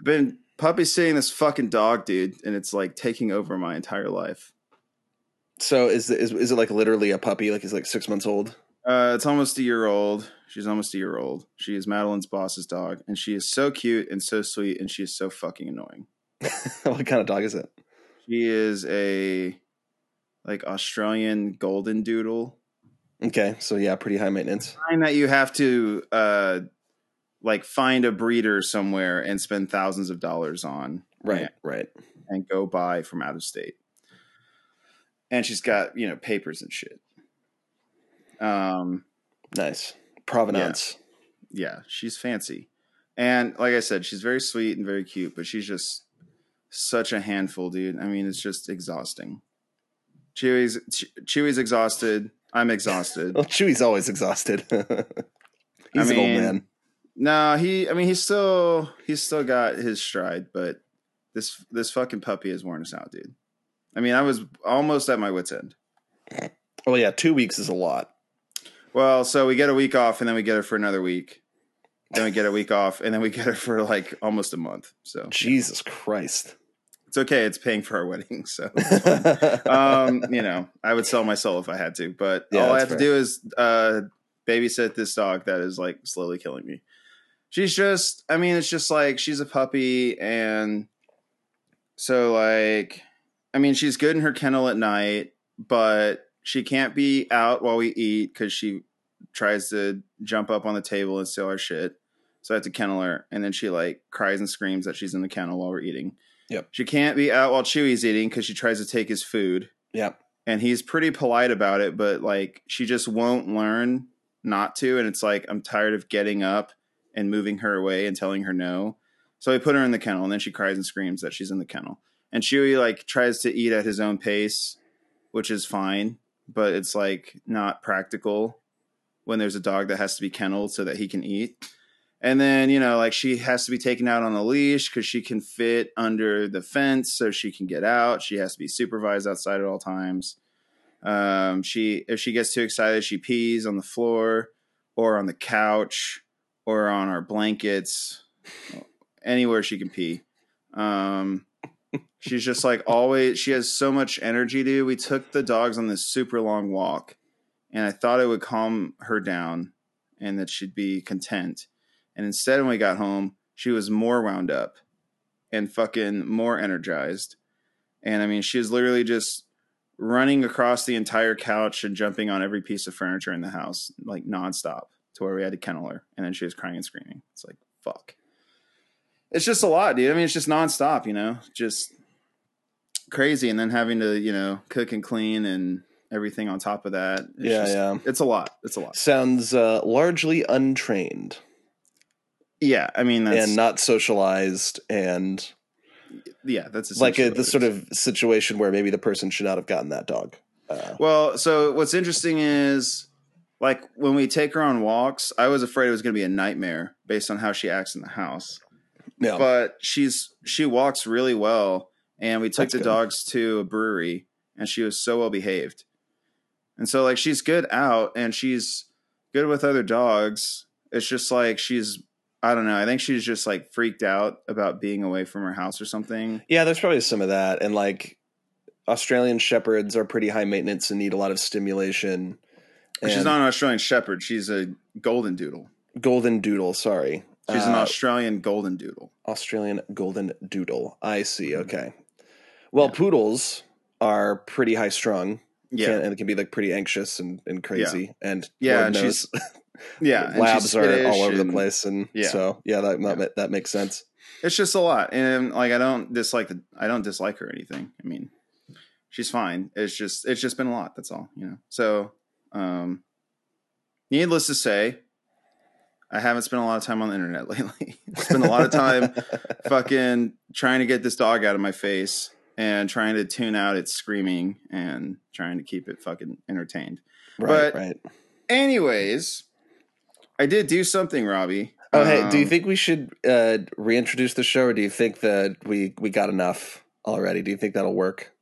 I've been puppy sitting this fucking dog, dude, and it's like taking over my entire life. So is is is it like literally a puppy? Like he's like six months old? Uh, it's almost a year old. She's almost a year old. She is Madeline's boss's dog, and she is so cute and so sweet, and she is so fucking annoying. what kind of dog is it? She is a like Australian golden doodle. Okay, so yeah, pretty high maintenance. Kind that you have to uh like find a breeder somewhere and spend thousands of dollars on. Right, and, right. And go buy from out of state. And she's got, you know, papers and shit. Um nice. Provenance. Yeah. yeah, she's fancy. And like I said, she's very sweet and very cute, but she's just such a handful, dude. I mean, it's just exhausting. Chewy's Chewy's exhausted. I'm exhausted. well, Chewy's always exhausted. he's I mean, an old man. No, he. I mean, he's still he's still got his stride, but this this fucking puppy has worn us out, dude. I mean, I was almost at my wits end. Well, yeah, two weeks is a lot. Well, so we get a week off, and then we get her for another week. Then we get a week off, and then we get her for like almost a month. So Jesus Christ, it's okay. It's paying for our wedding, so um, you know, I would sell my soul if I had to. But yeah, all I have fair. to do is uh, babysit this dog that is like slowly killing me she's just i mean it's just like she's a puppy and so like i mean she's good in her kennel at night but she can't be out while we eat because she tries to jump up on the table and steal our shit. So i have to kennel her and then she like cries and screams that she's in the kennel while we're eating. Yep. She can't be out while chewy's eating because she tries to take his food. Yep. And he's pretty polite about it but like she just won't learn not to and it's like i'm tired of getting up and moving her away and telling her no. So I put her in the kennel and then she cries and screams that she's in the kennel. And Chewy like tries to eat at his own pace, which is fine, but it's like not practical when there's a dog that has to be kenneled so that he can eat. And then, you know, like she has to be taken out on a leash because she can fit under the fence so she can get out. She has to be supervised outside at all times. Um, she if she gets too excited, she pees on the floor or on the couch or on our blankets, anywhere she can pee. Um, she's just like always. She has so much energy, dude. We took the dogs on this super long walk, and I thought it would calm her down and that she'd be content. And instead, when we got home, she was more wound up and fucking more energized. And I mean, she was literally just running across the entire couch and jumping on every piece of furniture in the house, like nonstop to where we had to kennel her, and then she was crying and screaming. It's like fuck. It's just a lot, dude. I mean, it's just nonstop, you know, just crazy, and then having to, you know, cook and clean and everything on top of that. It's yeah, just, yeah. It's a lot. It's a lot. Sounds uh, largely untrained. Yeah, I mean, and not socialized, and yeah, that's like a, the sort of situation where maybe the person should not have gotten that dog. Uh, well, so what's interesting is like when we take her on walks, I was afraid it was going to be a nightmare based on how she acts in the house. Yeah. But she's she walks really well, and we took That's the good. dogs to a brewery, and she was so well behaved. And so like she's good out, and she's good with other dogs. It's just like she's I don't know. I think she's just like freaked out about being away from her house or something. Yeah, there's probably some of that, and like Australian shepherds are pretty high maintenance and need a lot of stimulation. And she's not an Australian Shepherd. She's a Golden Doodle. Golden Doodle. Sorry, she's uh, an Australian Golden Doodle. Australian Golden Doodle. I see. Mm-hmm. Okay. Well, yeah. poodles are pretty high strung. Yeah, and it can be like pretty anxious and, and crazy. Yeah. And yeah, and she's yeah, labs are all over the place, and yeah. so yeah, that yeah. that makes sense. It's just a lot, and like I don't dislike the I don't dislike her or anything. I mean, she's fine. It's just it's just been a lot. That's all, you know. So um, needless to say, I haven't spent a lot of time on the internet lately. spent a lot of time fucking trying to get this dog out of my face and trying to tune out its screaming and trying to keep it fucking entertained. Right, but right. Anyways, I did do something, Robby. Oh, um, hey, do you um, think we should uh, reintroduce the show, or do you think that we we got enough already? Do you think that'll work?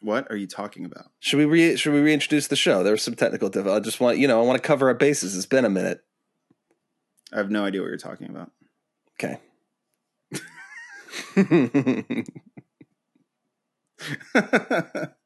What are you talking about? Should we re- should we reintroduce the show? There was some technical difficulty. I just want you know I want to cover our bases. It's been a minute. I have no idea what you're talking about. Okay.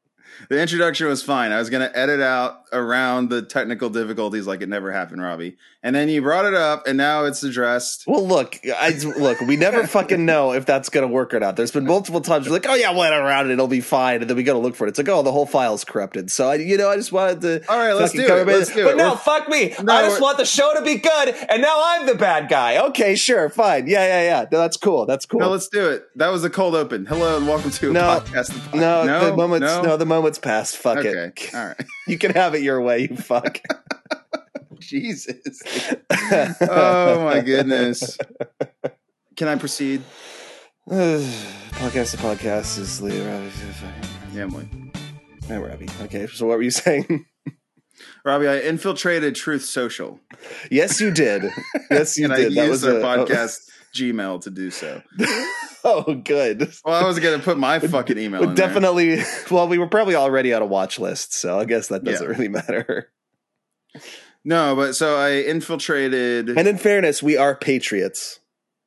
the introduction was fine. I was going to edit out around the technical difficulties like it never happened, Robby. And then you brought it up, and now it's addressed. Well, look, I look. We never fucking know if that's gonna work or not. There's been multiple times we're like, oh yeah, we'll edit around it, it'll be fine, and then we gotta look for it. It's like, oh, the whole file's corrupted. So I, you know, I just wanted to. All right, let's do it. Let's do but it. no, fuck me. No, I just want the show to be good, and now I'm the bad guy. Okay, sure, fine. Yeah, yeah, yeah. No, that's cool. That's cool. No, let's do it. That was the cold open. Hello and welcome to a No. podcast. no, the moment's no. no. the moment's past. Fuck Okay, it. all right. You can have it your way. You fuck. Jesus. oh my goodness. Can I proceed? podcast to podcast is Leah Robby. Yeah, boy. Hey, Robby. Okay, so what were you saying? Robby, I infiltrated Truth Social, yes, you did. Yes, you and I did. That was our a podcast Gmail to do so. Oh, good. Well, I was going to put my fucking email. In definitely. Well, we were probably already on a watch list, so I guess that doesn't Yeah. really matter. No, but so I infiltrated. And in fairness, we are patriots,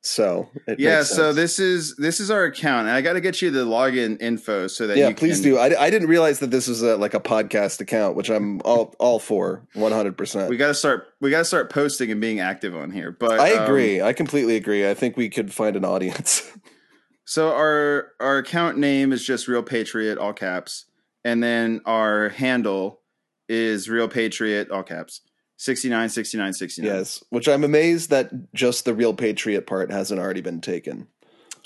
so it yeah, so this is this is our account, and I got to get you the login info so that Yeah, please can, do. I, I didn't realize that this was a, like a podcast account, which I'm all all for, one hundred percent. We got to start. We got to start posting and being active on here. But I um, agree. I completely agree. I think we could find an audience. So our our account name is just Real Patriot, all caps, and then our handle is Real Patriot, all caps. 69, 69, 69. yes, which I'm amazed that just the real patriot part hasn't already been taken.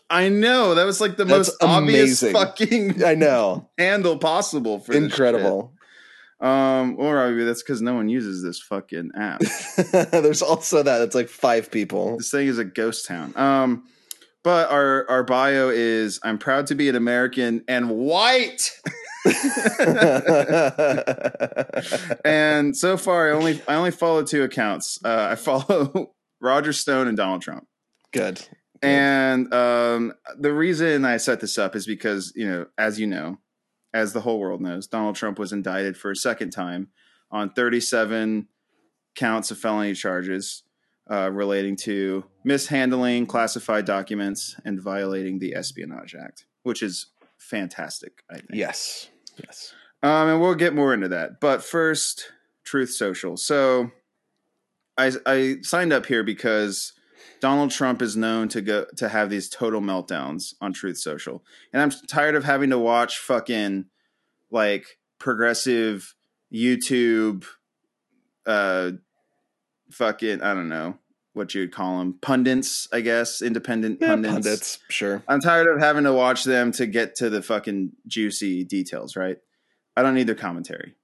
I know that was like the That's most obvious amazing. fucking I know, handle possible for this incredible. Um, well, Robby, that's because no one uses this fucking app. There's also that. It's like five people. this thing is a ghost town. Um, but our our bio is I'm proud to be an American and white. And so far, I only I only follow two accounts. Uh, I follow Roger Stone and Donald Trump. Good. And um, the reason I set this up is because you know, as you know, as the whole world knows, Donald Trump was indicted for a second time on 37 counts of felony charges uh, relating to mishandling classified documents and violating the Espionage Act, which is fantastic. I think. Yes. Yes. Um, and we'll get more into that. But first, Truth Social. So I I signed up here because Donald Trump is known to go to have these total meltdowns on Truth Social. And I'm tired of having to watch fucking like progressive YouTube uh fucking I don't know what you'd call them pundits, I guess, independent Yeah, pundits. pundits. Sure. I'm tired of having to watch them to get to the fucking juicy details, right? I don't need their commentary.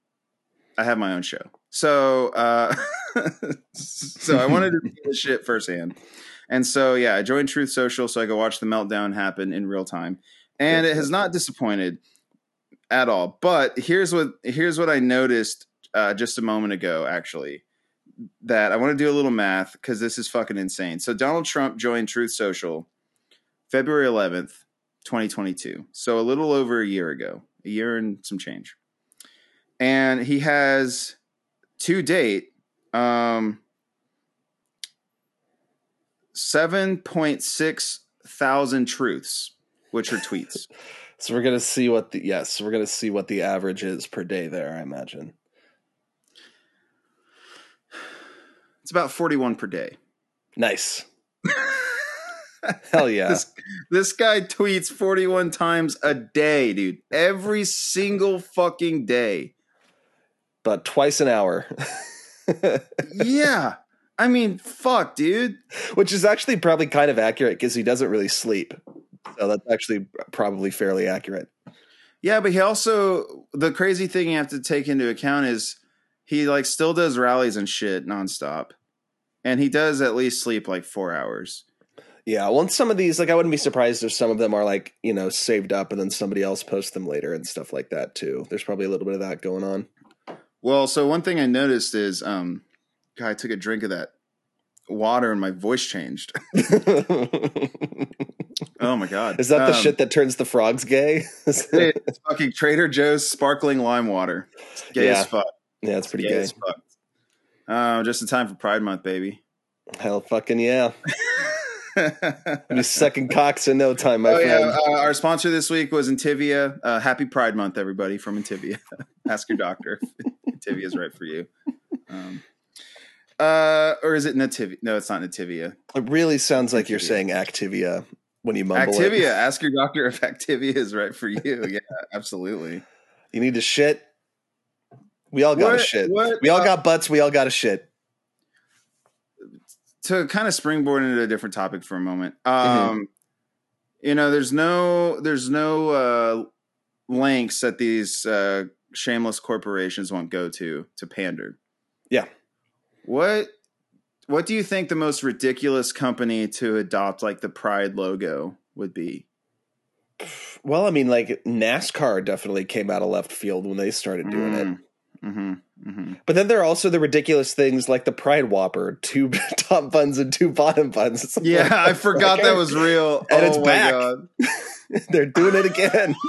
I have my own show. So uh so I wanted to see the shit firsthand. And so yeah, I joined Truth Social so I could watch the meltdown happen in real time. And it has not disappointed at all. But here's what here's what I noticed uh just a moment ago actually that I want to do a little math because this is fucking insane. So Donald Trump joined Truth Social February 11th, 2022. So a little over a year ago, a year and some change. And he has to date um 7.6 thousand truths, which are tweets. So we're gonna see what the yes, we're gonna see what the average is per day there. I imagine. It's about 41 per day. Nice. Hell yeah. This this guy tweets 41 times a day, dude. Every single fucking day. but twice an hour. Yeah. I mean, fuck, dude. Which is actually probably kind of accurate because he doesn't really sleep. So that's actually probably fairly accurate. Yeah, but he also the crazy thing you have to take into account is he like still does rallies and shit nonstop. And he does at least sleep like four hours. Yeah, well, some of these, like, I wouldn't be surprised if some of them are like, you know, saved up and then somebody else posts them later and stuff like that too. There's probably a little bit of that going on. Well, so one thing I noticed is um God, I took a drink of that water and my voice changed. oh my god. Is that the Um, shit that turns the frogs gay? It's fucking Trader Joe's sparkling lime water. It's gay Yeah. as fuck. Yeah, it's pretty Gay gay. Uh, just in time for Pride Month, baby. Hell fucking yeah. Be sucking cocks in no time, my oh friend. yeah, uh, our sponsor this week was Intivia. Uh, happy Pride Month, everybody from Intivia. Ask your doctor if Intivia is right for you. Um, uh, or is it Nativia? No, it's not Nativia. It really sounds like you're saying Activia when you mumble it. Activia. Ask your doctor if Activia is right for you. Yeah, absolutely. You need to shit. We all got What- shit. what, we all uh, got butts. We all got a shit. to kind of springboard into a different topic for a moment. Mm-hmm. Um, you know, there's no there's no uh, lengths that these uh, shameless corporations won't go to to pander. Yeah. What what do you think the most ridiculous company to adopt like the Pride logo would be? Well, I mean, like NASCAR definitely came out of left field when they started doing it. Mm-hmm. Mm-hmm. But then there are also the ridiculous things like the Pride Whopper, two top buns and two bottom buns. It's Yeah, like, I forgot that was real. And oh it's my back. God. they're doing it again.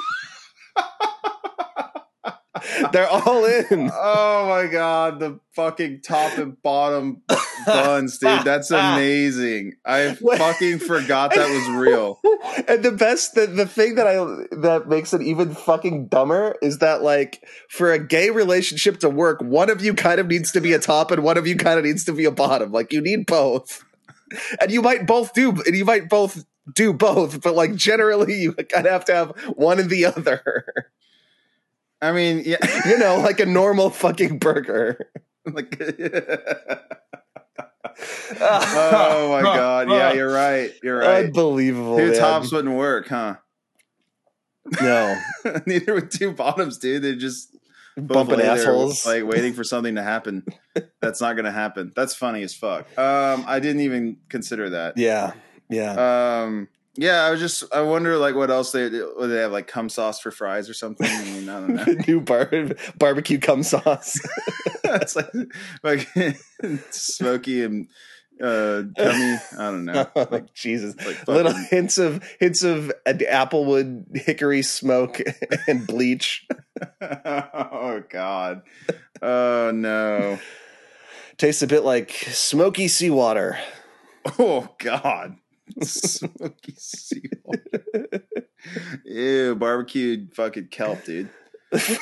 they're all in. Oh my god, the fucking top and bottom buns, dude. That's amazing. I fucking forgot that was real. and the best the, the thing that i that makes it even fucking dumber is that like for a gay relationship to work one of you kind of needs to be a top and one of you kind of needs to be a bottom like you need both and you might both do and you might both do both but like generally you kind of have to have one and the other I mean, yeah. you know like a normal fucking burger like Oh my god. Yeah, you're right. You're right. unbelievable Two man. tops wouldn't work, huh? no Neither with two bottoms, dude. They're just bumping there, assholes like waiting for something to happen. That's not gonna happen. That's funny as fuck. Um, I didn't even consider that. yeah yeah Um, yeah, I was just I wonder like what else they would they have like cum sauce for fries or something. I mean, I don't know. new bar- barbecue cum sauce it's like like smoky and uh gummy. I don't know. oh, Jesus. Like Little hints of hints of applewood hickory smoke and bleach. oh God. Oh no. Tastes a bit like smoky seawater. Oh God. Smoky seawater. Ew, barbecued fucking kelp, dude. that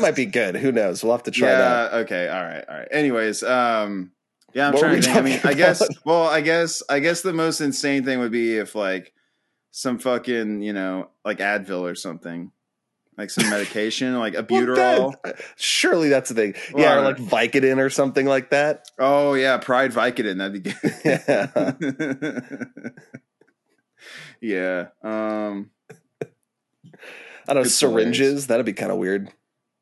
might be good. Who knows? We'll have to try yeah, that. okay, all right, all right. Anyways, um yeah, I'm What trying to think. I mean, talking I guess well, I guess I guess the most insane thing would be if like some fucking, you know, like Advil or something. Like some medication, like Well, albuterol. that- surely that's the thing. Well, yeah, or like Vicodin or something like that. Oh yeah, Pride Vicodin, that'd be Yeah. good. yeah. Um I don't know, syringes. That'd be kind of weird.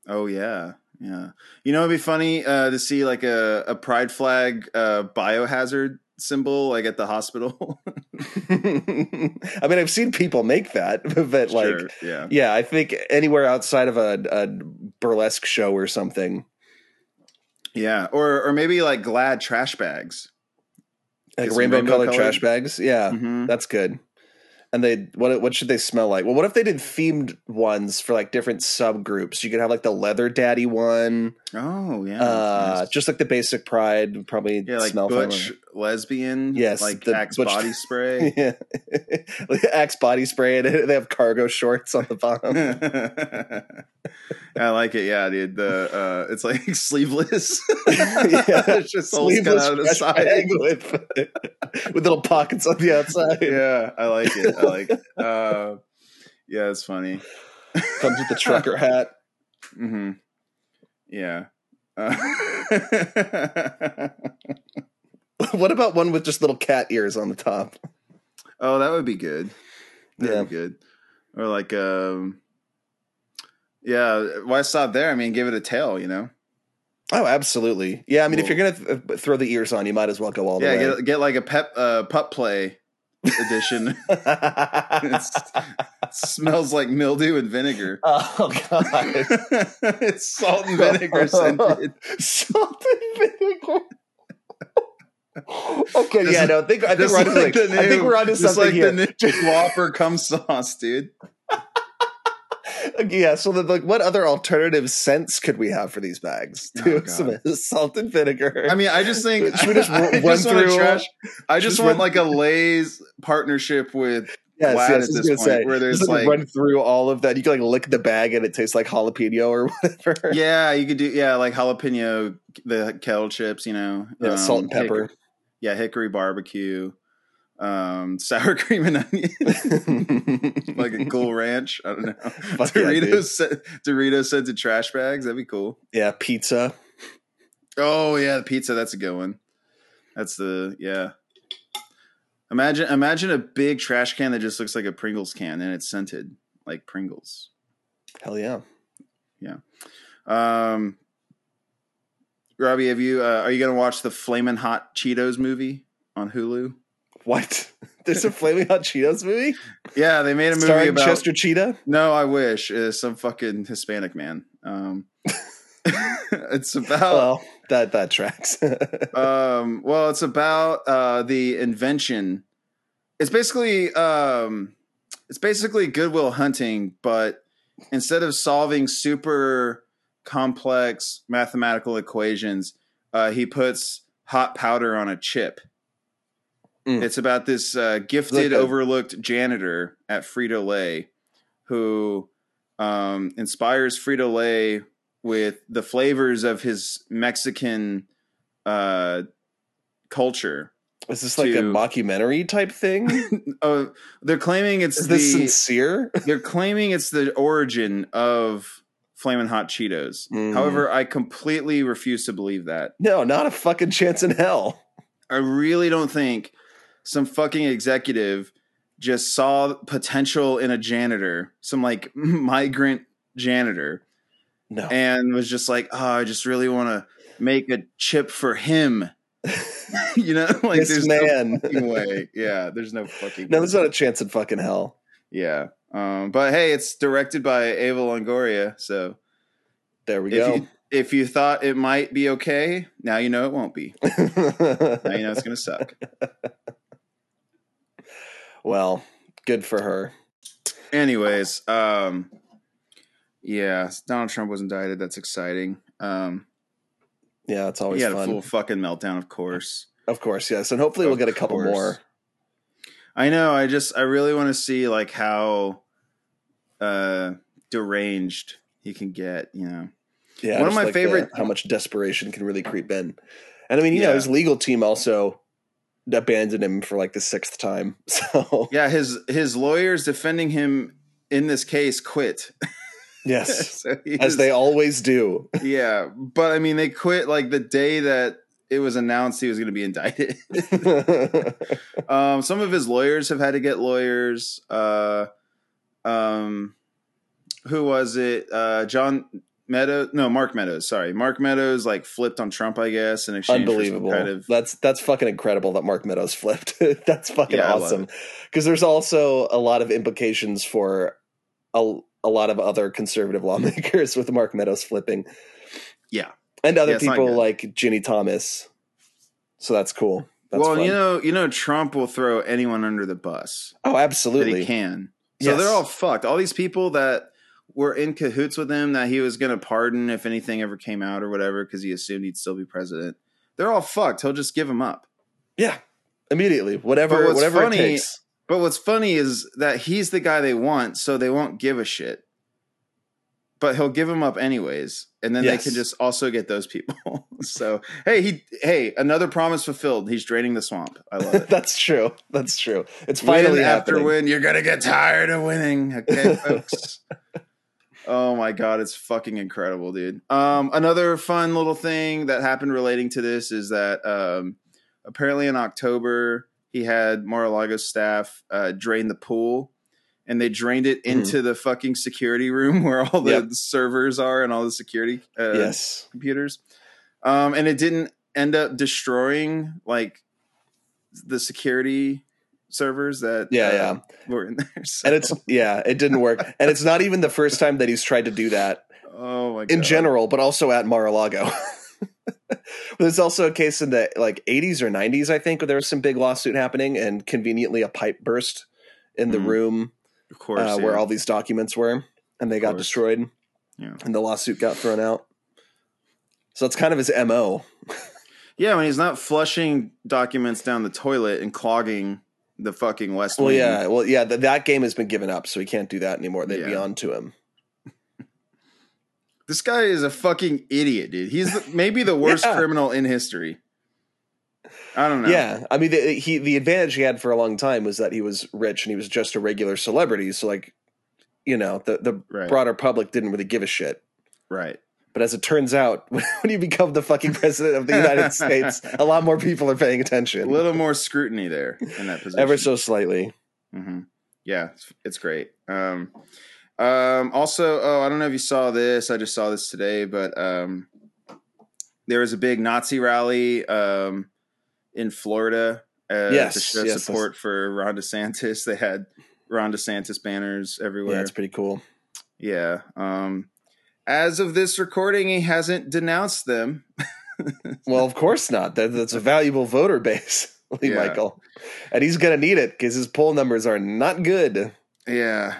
Oh yeah, yeah. You know, it'd be funny uh, to see like a, a pride flag uh, biohazard symbol like at the hospital. I mean, I've seen people make that, but like, Sure, yeah, yeah, I think anywhere outside of a, a burlesque show or something, yeah, or or maybe like Glad trash bags. like some rainbow, colored rainbow-colored- trash bags. Yeah, Mhm. that's good. And they what what should they smell like? Well, what if they did themed ones for like different subgroups? You could have like the leather daddy one, Oh yeah, uh, nice. just like the basic pride, would probably yeah, like smell butch lesbian. Yes, like the Axe butch- body spray. yeah, Axe body spray, and they have cargo shorts on the bottom. I like it. Yeah, dude. The uh, it's like sleeveless. yeah, it's just sleeveless out of the side. with with little pockets on the outside. yeah, I like it. Like. Uh, yeah, it's funny. Comes with the trucker hat. Mm-hmm. Yeah. Uh, what about one with just little cat ears on the top? oh, that would be good. That'd Yeah. be good. Or like, um, yeah. Why stop there? I mean, give it a tail. You know. Oh, absolutely. Yeah, I mean, if you're gonna th- throw the ears on, you might as well go all the yeah, way. get get like a pep uh, pup play edition. it smells like mildew and vinegar. oh god, it's salt and vinegar scented. salt and vinegar. okay, yeah, no, I think I think we're onto like I think we're onto just something like here. the new Whopper cum sauce, dude. yeah, so then, like, what other alternative scents could we have for these bags? Oh, some salt and vinegar. I mean, I just think Should we just I run just through- trash. I just, just want run- like a Lay's partnership with yes, Glad yes, at this point, say, where there's just, like- run through all of that. You can like lick the bag and it tastes like jalapeno or whatever. yeah, you could do yeah, like jalapeno, the kettle chips, you know, Yeah, um, salt and pepper. hick- yeah, hickory barbecue, um, sour cream and onion, like a cool ranch. I don't know. Fuck yeah. Doritos, se- Doritos scented trash bags. That'd be cool. yeah, pizza. Oh yeah, the pizza. That's a good one. That's the yeah. Imagine imagine a big trash can that just looks like a Pringles can and it's scented like Pringles. Hell yeah, yeah. Um, Robby, have you? Uh, are you gonna watch the Flamin' Hot Cheetos movie on Hulu? What? There's a Flaming Hot Cheetos movie Yeah, they made a movie starring about. Chester Cheetah. no, I wish uh, some fucking Hispanic man. Um, it's about. well, that that tracks. um well it's about uh the invention it's basically um it's basically goodwill hunting but instead of solving super complex mathematical equations uh he puts hot powder on a chip Mm. it's about this uh gifted a- overlooked janitor at frito-lay who um inspires frito-lay with the flavors of his mexican uh culture Is this like a to- mockumentary type thing? oh they're claiming it's Is the this sincere? they're claiming it's the origin of flamin' hot cheetos Mm. however i completely refuse to believe that No, not a fucking chance in hell. i really don't think some fucking executive just saw potential in a janitor some like migrant janitor No. and was just like, oh, I just really want to make a chip for him. you know, like this there's man. no way. Yeah, there's no fucking. No, there's not a chance in fucking hell. Yeah, um, but hey, it's directed by Eva Longoria, so There we if go. you if you thought it might be okay, now you know it won't be. Now you know it's gonna suck. Well, good for her. Anyways, um, yeah, Donald Trump was indicted. That's exciting. Um, Yeah, it's always he had a full fucking meltdown, of course. Of course, yes. And hopefully we'll get a couple course. more. I know. I just I really want to see like how uh deranged he can get. You know. Yeah, One of my like the- favorite- how much desperation can really creep in. And I mean, you know, his legal team also abandoned him for like the sixth time. So Yeah, his his lawyers defending him in this case quit. yes, So as they always do. yeah, but I mean they quit like the day that it was announced he was going to be indicted. um, some of his lawyers have had to get lawyers. Uh, um, who was it? Uh, John Meadows? No, Mark Meadows. Sorry, Mark Meadows like flipped on Trump, I guess, in exchange Unbelievable. for some kind of That's that's fucking incredible that Mark Meadows flipped. that's fucking Yeah, awesome. Because there's also a lot of implications for a, a lot of other conservative lawmakers with Mark Meadows flipping. Yeah. And other Yeah, people like Ginni Thomas. So that's cool. That's well, fun. you know, you know, Trump will throw anyone under the bus oh, absolutely. he can. So Yes. they're all fucked. All these people that were in cahoots with him that he was going to pardon if anything ever came out or whatever because he assumed he'd still be president. They're all fucked. He'll just give him up. Yeah, immediately. Whatever, whatever funny- it takes. But what's funny is that he's the guy they want, so they won't give a shit. But he'll give him up anyways, and then Yes. they can just also get those people. so hey, he hey, another promise fulfilled. He's draining the swamp. I love it. That's true. That's true. It's finally win after happening. win, you're gonna get tired of winning. Okay, folks. Oh my god, it's fucking incredible, dude. Um, another fun little thing that happened relating to this is that um, apparently in October he had Mar-a-Lago staff uh, drain the pool. And they drained it Mhm. into the fucking security room where all the Yep. servers are and all the security uh, yes. computers. Um, and it didn't end up destroying like the security servers that Yeah, uh, yeah. were in there. So, And it's yeah, it didn't work. And it's not even the first time that he's tried to do that oh my god. in general, but also at Mar-a-Lago. There's also a case in the like 80s or 90s, I think, where there was some big lawsuit happening, and conveniently a pipe burst in the Mhm. room of course, uh, yeah. where all these documents were. and they got destroyed. Yeah. and the lawsuit got thrown out. So it's kind of his mo. Yeah, when he's not flushing documents down the toilet and clogging the fucking West Well, Wing. yeah, well, yeah. Th- that game has been given up, so he can't do that anymore. They'd be on to him. This guy is a fucking idiot, dude. He's maybe the worst Yeah. criminal in history. I don't know. Yeah, I mean, the, he the advantage he had for a long time was that he was rich and he was just a regular celebrity. So, like, you know, the the Right. broader public didn't really give a shit. Right. But as it turns out, when you become the fucking president of the United States, a lot more people are paying attention. A little more scrutiny there in that position. ever so slightly. hmm Yeah, it's, it's great. Um, um, also, oh, I don't know if you saw this. I just saw this today, but um, there was a big Nazi rally um, in Florida uh, Yes, to show yes, support for Ron DeSantis. They had Ron DeSantis banners everywhere. Yeah, it's pretty cool. Yeah. Um, as of this recording, he hasn't denounced them. Well, of course not. That, that's a valuable voter base, Lee Yeah. Michael, and he's gonna need it because his poll numbers are not good. Yeah.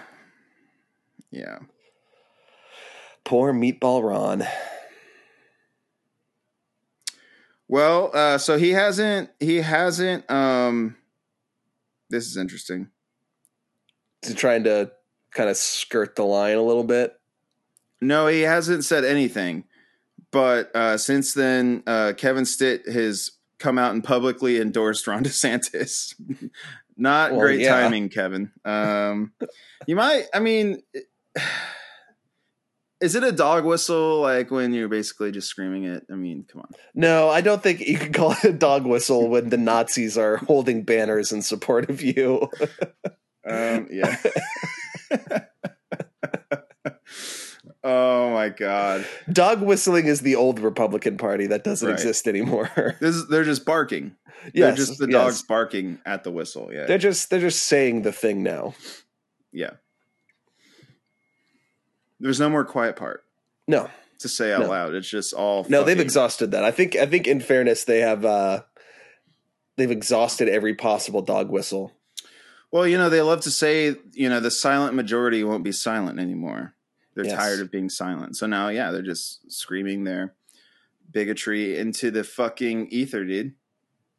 Yeah. Poor meatball Ron. Well, uh, so he hasn't. He hasn't. Um, this is interesting. He's trying to kind of skirt the line a little bit. No, he hasn't said anything. But uh, since then, uh, Kevin Stitt has come out and publicly endorsed Ron DeSantis. Not Well, great yeah. timing, Kevin. Um, you might. I mean, is it a dog whistle like when you're basically just screaming it? I mean, come on. No, I don't think you can call it a dog whistle when the Nazis are holding banners in support of you. Um, yeah. oh my god. dog whistling is the old Republican Party that doesn't Right. exist anymore. This is, they're just barking. they're just the yes. dogs barking at the whistle. Yeah. They're just they're just saying the thing now. yeah. There's no more quiet part No, to say out No. loud. It's just all no, they've exhausted that. I think I think in fairness they have uh they've exhausted every possible dog whistle. Well, you know, they love to say, you know, the silent majority won't be silent anymore. They're Yes. tired of being silent. So now, yeah, they're just screaming their bigotry into the fucking ether, dude.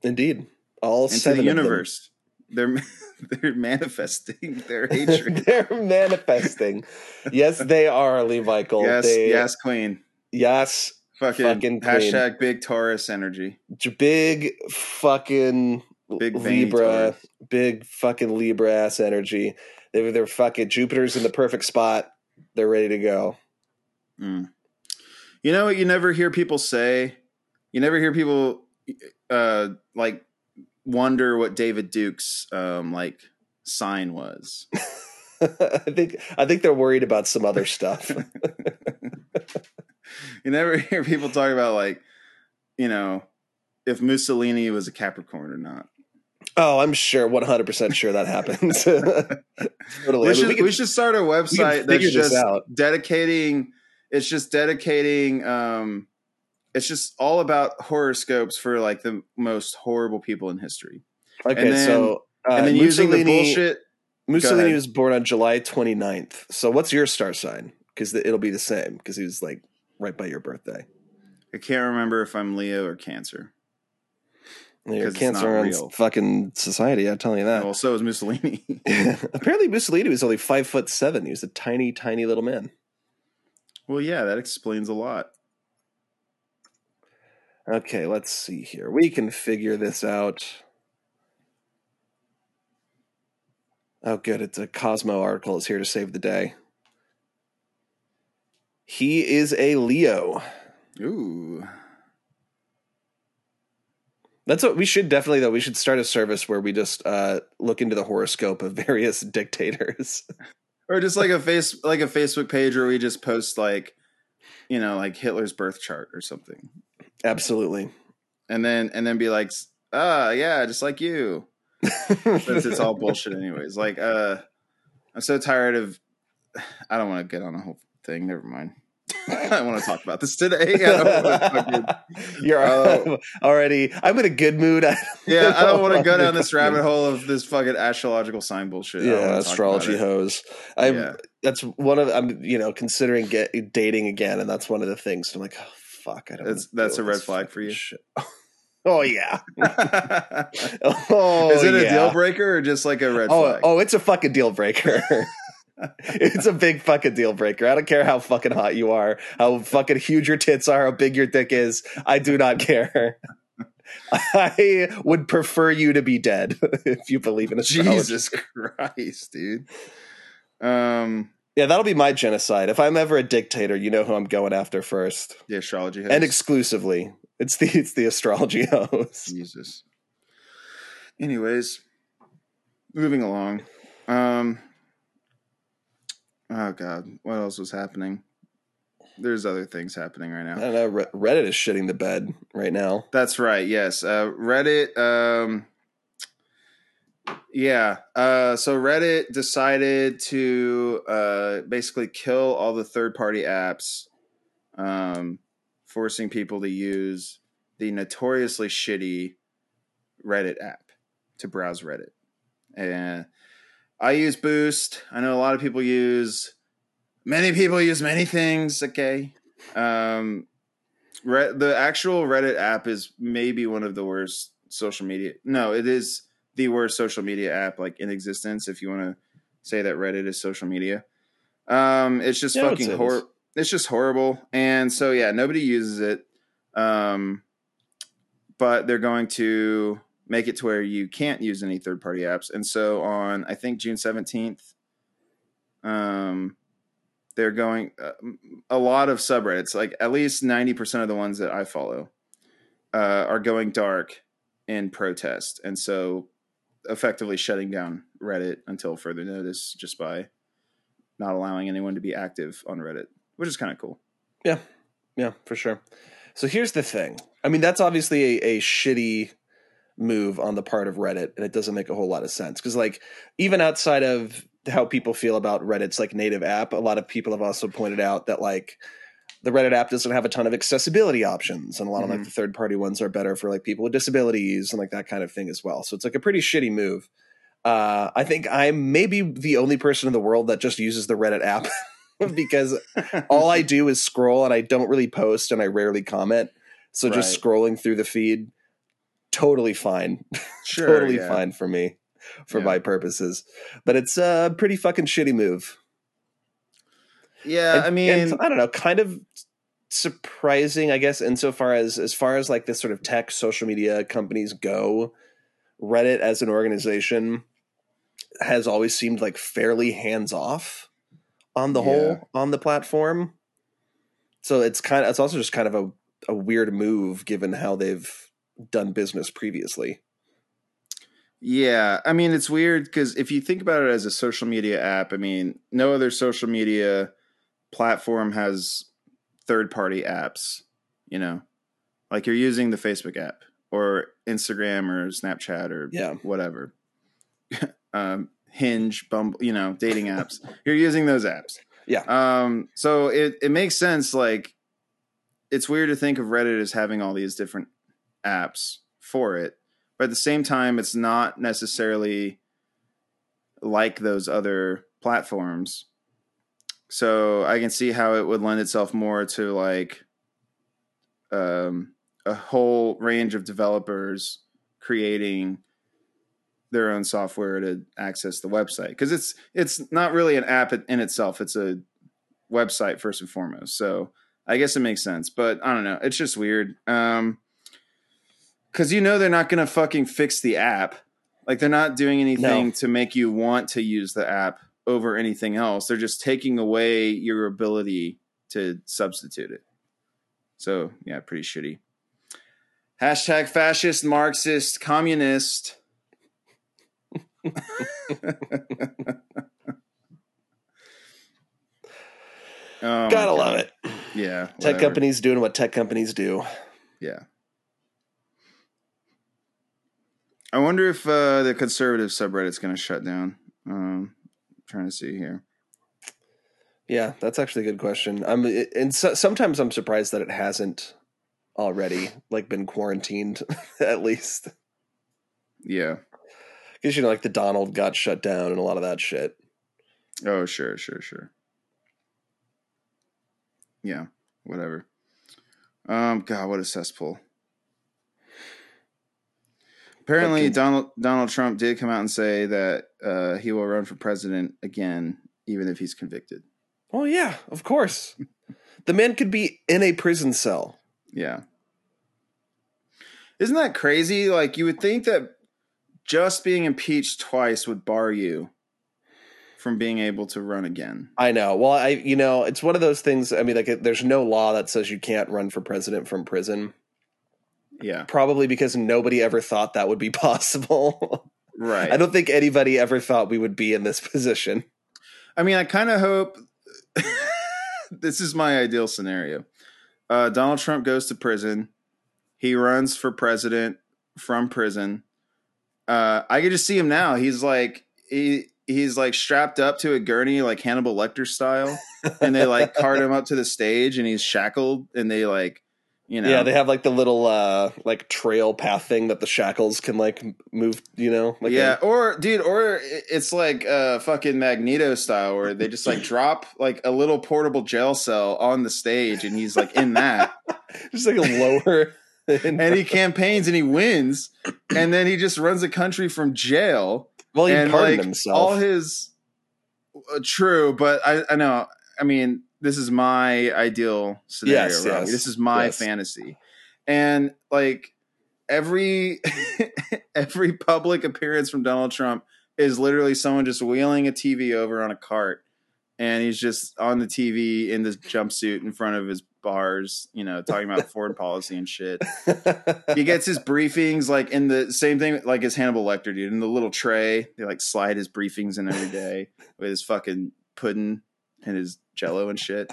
Indeed, all into seven the of them. universe. They're they're manifesting their hatred. They're manifesting. yes, they are, Lee Michael. yes, they, yes, Queen. yes. Fucking, Fucking Queen. hashtag big Taurus energy. Big fucking Big Libra, Taurus. big fucking Libra ass energy. They're, they're fucking Jupiter's in the perfect spot. They're ready to go. Mm. You know what? You never hear people say. You never hear people uh like wonder what David Duke's um like sign was. I think I think they're worried about some other stuff. You never hear people talk about like, you know, if Mussolini was a Capricorn or not. Oh, I'm sure, 100 percent sure that happens. totally. I We mean, should, we we, can- should start a website that's just out. dedicating. It's just dedicating. Um, it's just all about horoscopes for like the most horrible people in history, Okay, and then- so uh, and then using the Mussolini- bullshit. Mussolini was born on July 29th. So what's your star sign? Because it'll be the same. Because he was like right by your birthday. I can't remember if I'm Leo or Cancer. Your it's cancer on fucking society. I'm telling you that. Well, so is Mussolini. Apparently, Mussolini was only five foot seven. He was a tiny, tiny little man. well, yeah, that explains a lot. Okay, let's see here. We can figure this out. Oh, good. It's a Cosmo article. is here to save the day. He is a Leo. Ooh, That's what we should definitely though. We should start a service where we just uh, look into the horoscope of various dictators. or just like a face, like a Facebook page where we just post like, you know, like Hitler's birth chart or something. Absolutely. and then and then be like, ah, yeah, just like you. Since it's all bullshit, anyways. Like, uh, I'm so tired of. I don't want to get on a whole thing. Never mind. I don't want to talk about this today. I wanna You're Oh. already. I'm in a good mood. yeah, I don't want to go down this rabbit hole of this fucking astrological sign bullshit. Yeah, astrology hose. I'm. Yeah. that's one of I'm you know considering get dating again, and that's one of the things. I'm like, oh fuck, I don't. That's- that's a red flag for you? Shit. Oh yeah. oh, Is it a deal breaker or just like a red Oh, flag? oh, it's a fucking deal breaker. It's a big fucking deal breaker. I don't care how fucking hot you are, how fucking huge your tits are, how big your dick is. I do not care. I would prefer you to be dead if you believe in astrology. Jesus Christ, dude. Um, Yeah, that'll be my genocide. If I'm ever a dictator, you know who I'm going after first, the astrology host. and exclusively. It's the it's the astrology host. Jesus. Anyways, moving along. Um. Oh God, what else was happening? There's other things happening right now. I don't know. Re- Reddit is shitting the bed right now. That's right. Yes, uh, Reddit. Um, yeah. Uh, so Reddit decided to uh, basically kill all the third-party apps, um, forcing people to use the notoriously shitty Reddit app to browse Reddit. And I use Boost. I know a lot of people use. Many people use many things. Okay. Um, Re- the actual Reddit app is maybe one of the worst social media. No, it is the worst social media app like in existence. If you want to say that Reddit is social media, um, it's just Yeah, fucking say it hor- is. It's just horrible, and so yeah, nobody uses it. Um, but they're going to make it to where you can't use any third party apps, and so on I think June seventeenth, um, they're going uh, a lot of subreddits like at least 90% of the ones that i follow uh, are going dark in protest and so effectively shutting down reddit until further notice just by not allowing anyone to be active on reddit which is kind of cool Yeah, Yeah, for sure. So here's the thing. I mean, that's obviously a, a shitty move on the part of Reddit, and it doesn't make a whole lot of sense because, like, even outside of how people feel about Reddit's like native app, a lot of people have also pointed out that like the Reddit app doesn't have a ton of accessibility options, and a lot of like Mhm. the third party ones are better for like people with disabilities and like that kind of thing as well. So it's like a pretty shitty move. Uh, I think I'm maybe the only person in the world that just uses the Reddit app because all I do is scroll and I don't really post and I rarely comment. So just Right. scrolling through the feed, totally fine. sure totally yeah. fine for me, for Yeah. my purposes. But it's a pretty fucking shitty move. yeah And- i mean I don't know, kind of surprising, I guess, insofar as as far as like this sort of tech social media companies go, Reddit as an organization has always seemed like fairly hands off on the Yeah. whole on the platform. So it's kind of it's also just kind of a, a weird move given how they've done business previously. Yeah, I mean it's weird because if you think about it as a social media app, I mean no other social media platform has third party apps. You know, like you're using the Facebook app or Instagram or Snapchat or Yeah. whatever, um, Hinge, Bumble, you know, dating apps. You're using those apps. Yeah. Um. So it it makes sense. Like, it's weird to think of Reddit as having all these different apps for it, but at the same time, it's not necessarily like those other platforms. So I can see how it would lend itself more to like um, a whole range of developers creating their own software to access the website. Because it's it's not really an app in itself. It's a website first and foremost. So i guess it makes sense but i don't know. It's just weird. Um because you know they're not gonna fucking fix the app like they're not doing anything No. to make you want to use the app over anything else they're just taking away your ability to substitute it so yeah pretty shitty hashtag fascist marxist communist Oh Gotta love it. Yeah. Tech companies doing what tech companies do. Yeah. I wonder if uh, the conservative subreddit's going to shut down. Um, trying to see here. Yeah, that's actually a good question. I'm and so, sometimes I'm surprised that it hasn't already like been quarantined at least Yeah. because you know like the Donald got shut down and a lot of that shit. Oh, sure, sure, sure. Yeah, whatever. Um, God, what a cesspool. Apparently, Donald Donald Trump did come out and say that uh, he will run for president again, even if he's convicted. Well, yeah, of course. the man could be in a prison cell. Yeah. Isn't that crazy? Like, you would think that just being impeached twice would bar you from being able to run again. I know. Well, I you know, it's one of those things. I mean, like, there's no law that says you can't run for president from prison. Yeah. Probably because nobody ever thought that would be possible. Right. I don't think anybody ever thought we would be in this position. I mean, I kind of hope this is my ideal scenario. Uh, Donald Trump goes to prison. He runs for president from prison. Uh, I can just see him now. He's like he he's like strapped up to a gurney, like Hannibal Lecter style, and they like cart him up to the stage, and he's shackled, and they like, you know, Yeah, they have like the little uh like trail path thing that the shackles can like move. You know, like yeah, or dude, or it's like uh fucking Magneto style where they just like drop like a little portable jail cell on the stage and he's like in that just like a lower. and he campaigns and he wins and then he just runs the country from jail well, he and pardoned like himself. all his uh, true, but I I know I mean this is my ideal scenario. Yes, yes, This is my yes. fantasy, and like every every public appearance from Donald Trump is literally someone just wheeling a TV over on a cart, and he's just on the TV in this jumpsuit in front of his bars, you know, talking about foreign policy and shit he gets his briefings like in the same thing like as Hannibal Lecter dude in the little tray. They like slide his briefings in every day with his fucking pudding and his jello and shit.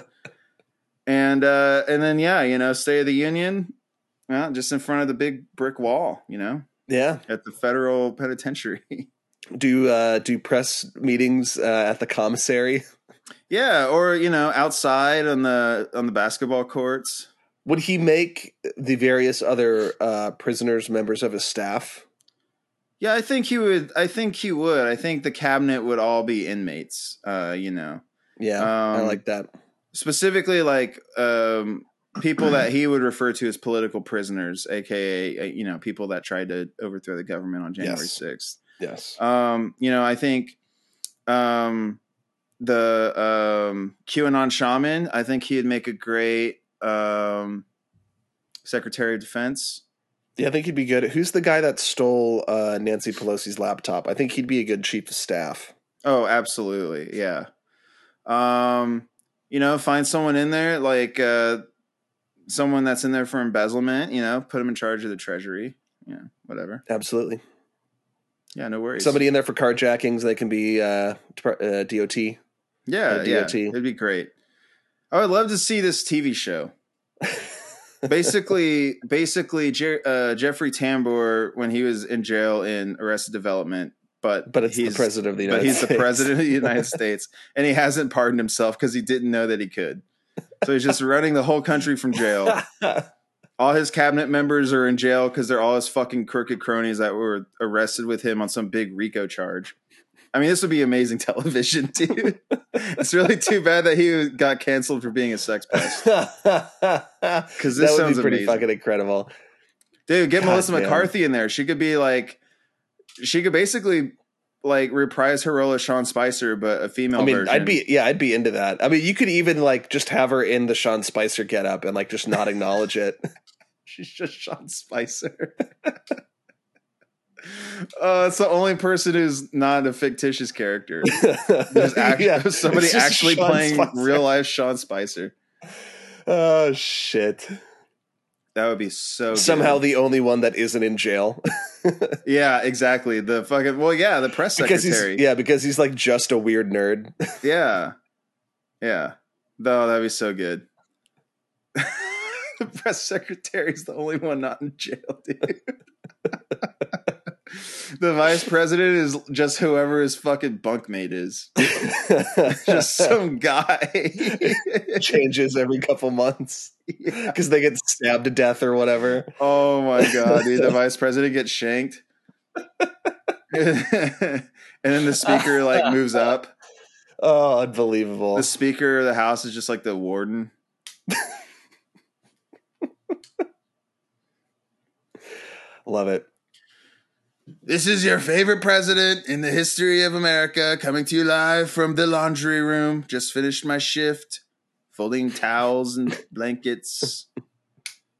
And uh and then yeah, you know, State of the Union, well, just in front of the big brick wall, you know, yeah. at the federal penitentiary. Do uh do press meetings uh, at the commissary? yeah, or you know, outside on the on the basketball courts. Would he make the various other uh prisoners members of his staff? Yeah, I think he would I think he would. I think the cabinet would all be inmates, uh, you know. Yeah, I Um, like that. specifically like um people that he would refer to as political prisoners aka uh, you know people that tried to overthrow the government on january Yes. 6th Yes. um you know i think um the um qanon shaman i think he'd make a great um secretary of defense Yeah, I think he'd be good. Who's the guy that stole uh, Nancy Pelosi's laptop? I think he'd be a good chief of staff. oh absolutely yeah um you know find someone in there like uh someone that's in there for embezzlement you know put them in charge of the treasury yeah whatever Absolutely. Yeah, no worries. Somebody in there for carjackings. They can be uh, uh, DOT. yeah, uh, yeah, DOT. it'd be great. I would love to see this TV show. basically, basically, Jer- uh, Jeffrey Tambor when he was in jail in Arrested Development, but But it's the he's- president of the United but he's States. the president of the United States, and he hasn't pardoned himself because he didn't know that he could. So he's just running the whole country from jail. all his cabinet members are in jail because they're all his fucking crooked cronies that were arrested with him on some big RICO charge. I mean, this would be amazing television, dude. it's really too bad that he got canceled for being a sex pest. Because this that would sounds be pretty amazing. fucking incredible. Dude, get God Melissa damn. McCarthy in there. She could be like, she could basically like reprise her role as Sean Spicer, but a female I mean, version. I'd be yeah, I'd be into that. I mean, you could even like just have her in the Sean Spicer get up and like just not acknowledge it. She's just Sean Spicer. Oh, it's the only person who's not a fictitious character. There's act- Yeah, somebody actually Sean playing Spicer. real life Sean Spicer. Oh shit! That would be so good. Somehow the only one that isn't in jail Yeah, exactly. The fucking well, yeah, the press because secretary. he's yeah because he's like just a weird nerd. yeah. Yeah. No, that'd be so good. the press secretary is the only one not in jail, dude. The vice president is just whoever his fucking bunkmate is. Just some guy. changes every couple months Yeah. because they get stabbed to death or whatever. Oh my god, dude! The vice president gets shanked, and then the speaker like moves up. Oh, unbelievable. The Speaker of the House is just like the warden. Love it. This is your favorite president in the history of America coming to you live from the laundry room. Just finished my shift, folding towels and blankets.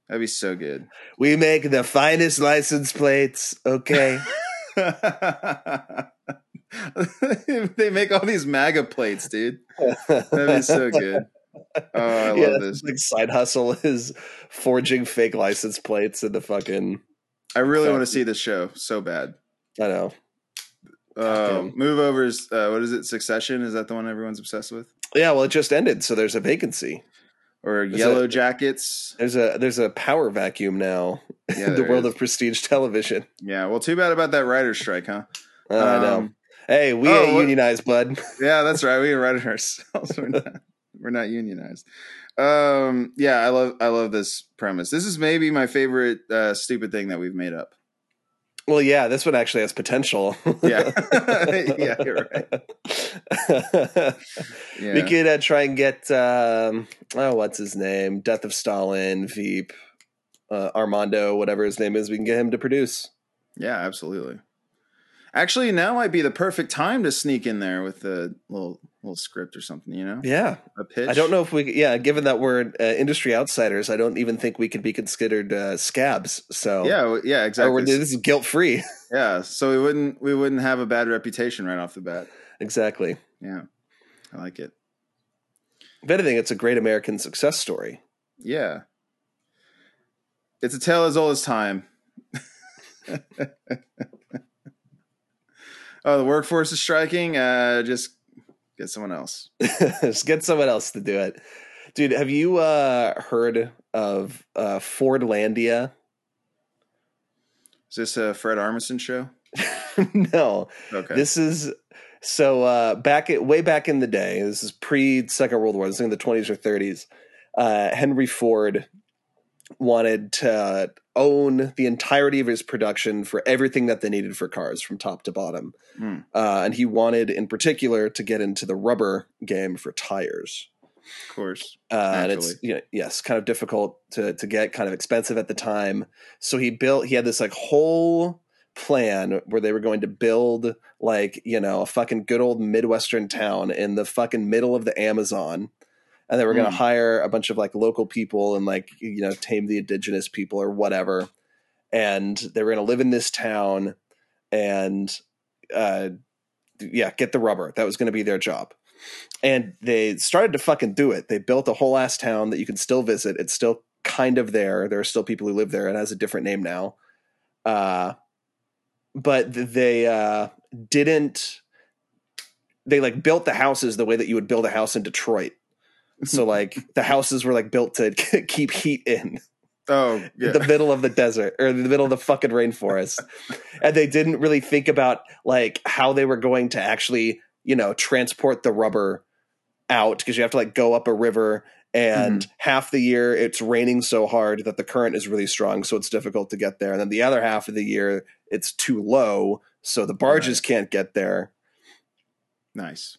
That'd be so good. We make the finest license plates. Okay. they make all these MAGA plates, dude. That'd be so good. Oh, I love this. Like side hustle is forging fake license plates in the fucking. I really Exactly. want to see this show so bad. I know. Uh, move overs. Uh, what is it? Succession? Is that the one everyone's obsessed with? Yeah, well, it just ended, so there's a vacancy. Or Is Yellow it- Jackets? There's a there's a power vacuum now Yeah, in the world is. of prestige television. Yeah. Well, too bad about that writer's strike, huh? Uh, I know. Um, Hey, we oh, ain't what- unionized, bud. Yeah, that's right. We write it ourselves. We're not, we're not unionized. Um, yeah, I love I love this premise. This is maybe my favorite uh, stupid thing that we've made up. Well, yeah, this one actually has potential. Yeah, yeah, you're right. Yeah. We could uh, try and get um, oh, what's his name? Death of Stalin, Veep, uh, Armando, whatever his name is. We can get him to produce. Yeah, absolutely. Actually, now might be the perfect time to sneak in there with a little little script or something. You know, Yeah, a pitch. I don't know if we. Yeah, given that we're uh, industry outsiders, I don't even think we could be considered uh, scabs. So Yeah, yeah, exactly. this is guilt free. yeah, so we wouldn't we wouldn't have a bad reputation right off the bat. exactly. Yeah, I like it. If anything, it's a great American success story. Yeah, it's a tale as old as time. oh, the workforce is striking. Uh, just get someone else. Just get someone else to do it. Dude, have you uh, heard of uh, Fordlandia? Is this a Fred Armisen show? no. Okay. This is so uh, back at, way back in the day. This is pre Second World War. This is in the twenties or thirties. Uh, Henry Ford wanted to own the entirety of his production for everything that they needed for cars, from top to bottom. Hmm. Uh, and he wanted, in particular, to get into the rubber game for tires. of course. Uh, and it's you know, yes, kind of difficult to to get, kind of expensive at the time. So he built. He had this like whole plan where they were going to build like you know a fucking good old midwestern town in the fucking middle of the Amazon, and they were going to Mm. hire a bunch of like local people and like you know tame the indigenous people or whatever, and they were going to live in this town and uh yeah get the rubber that was going to be their job and they started to fucking do it. They built a whole ass town that you can still visit. It's still kind of there. There are still people who live there. It has a different name now. Uh, but they uh, didn't. They like built the houses the way that you would build a house in Detroit. So like the houses were like built to keep heat in Oh, yeah. the middle of the desert or the middle of the fucking rainforest. and they didn't really think about like how they were going to actually, you know, transport the rubber out because you have to like go up a river and mm-hmm. half the year it's raining so hard that the current is really strong so it's difficult to get there and then the other half of the year it's too low so the barges can't get there nice.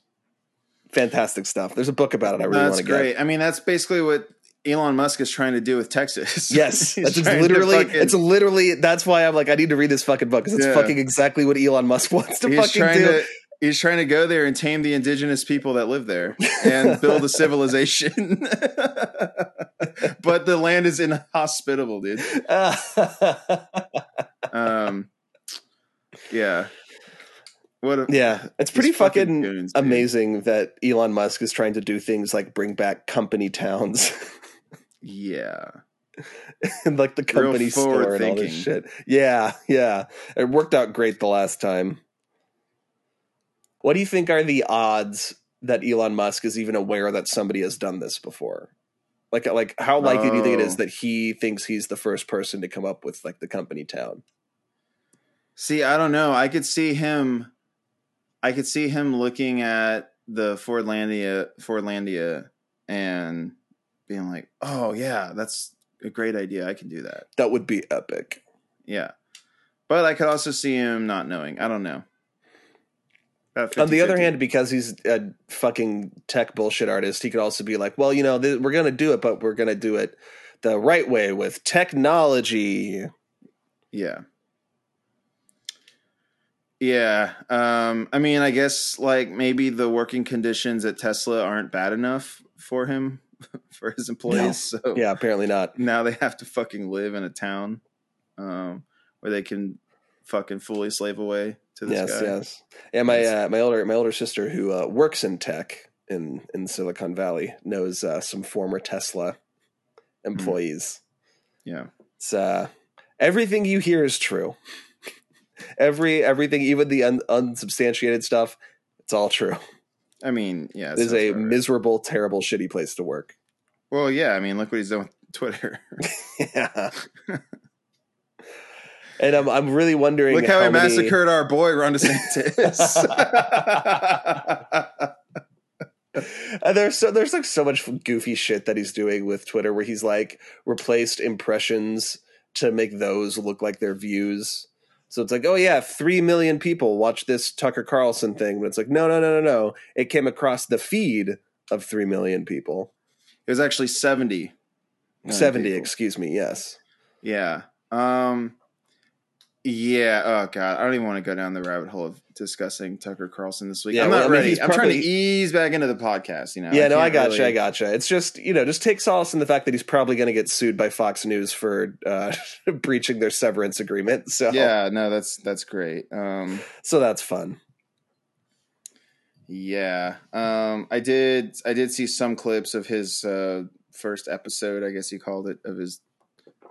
Fantastic stuff there's a book about it i really that's want to great. get I mean, that's basically what Elon Musk is trying to do with Texas. Yes, that's literally. fucking- It's literally. That's why I'm like, I need to read this fucking book because it's Yeah. fucking exactly what Elon Musk wants to he's fucking do. to he's trying to go there and tame the indigenous people that live there and build a civilization. but the land is inhospitable, dude. Um, yeah. What a, yeah, it's pretty fucking goons, amazing that Elon Musk is trying to do things like bring back company towns yeah. and like the company store and all this shit. Yeah, yeah, it worked out great the last time. What do you think are the odds that Elon Musk is even aware that somebody has done this before? Like, like how likely do you think it is Oh. that he thinks he's the first person to come up with like the company town? See, I don't know. I could see him. I could see him looking at the Fordlandia, Fordlandia, and being like, "Oh yeah, that's a great idea. I can do that." That would be epic. Yeah, but I could also see him not knowing. I don't know. About On the other 50-50. hand, because he's a fucking tech bullshit artist, he could also be like, well, you know, th- we're going to do it, but we're going to do it the right way with technology. Yeah. Yeah. Um, I mean, I guess like maybe the working conditions at Tesla aren't bad enough for him, for his employees. So Yeah, apparently not. now they have to fucking live in a town um, where they can fucking fully slave away to this Yes, guy. yes. yes. Yeah, my uh, my older my older sister who uh, works in tech in in Silicon Valley knows uh, some former Tesla employees. Yeah. It's uh, everything you hear is true. Every everything, even the un- unsubstantiated stuff, it's all true. I mean, yeah. It is a right. miserable, terrible, shitty place to work. well, yeah. I mean, look what he's done with Twitter. yeah. and I'm I'm really wondering. look how, he many- massacred our boy Ron DeSantis. And there's so there's like so much goofy shit that he's doing with Twitter where he's like replaced impressions to make those look like their views. So it's like, oh yeah, three million people watch this Tucker Carlson thing, but it's like, no, no, no, no, no. It came across the feed of three million people. it was actually seventy. 70 people. excuse me. Yes. Yeah. Um yeah, oh god, I don't even want to go down the rabbit hole of discussing Tucker Carlson this week. Yeah, I'm well, not I mean, ready. I'm trying to ease back into the podcast, you know. yeah, no, I gotcha, really- I gotcha. It's just you know, just take solace in the fact that he's probably going to get sued by Fox News for uh, breaching their severance agreement. So Yeah, no, that's that's great. Um so that's fun. yeah. Um I did I did see some clips of his uh first episode, I guess he called it, of his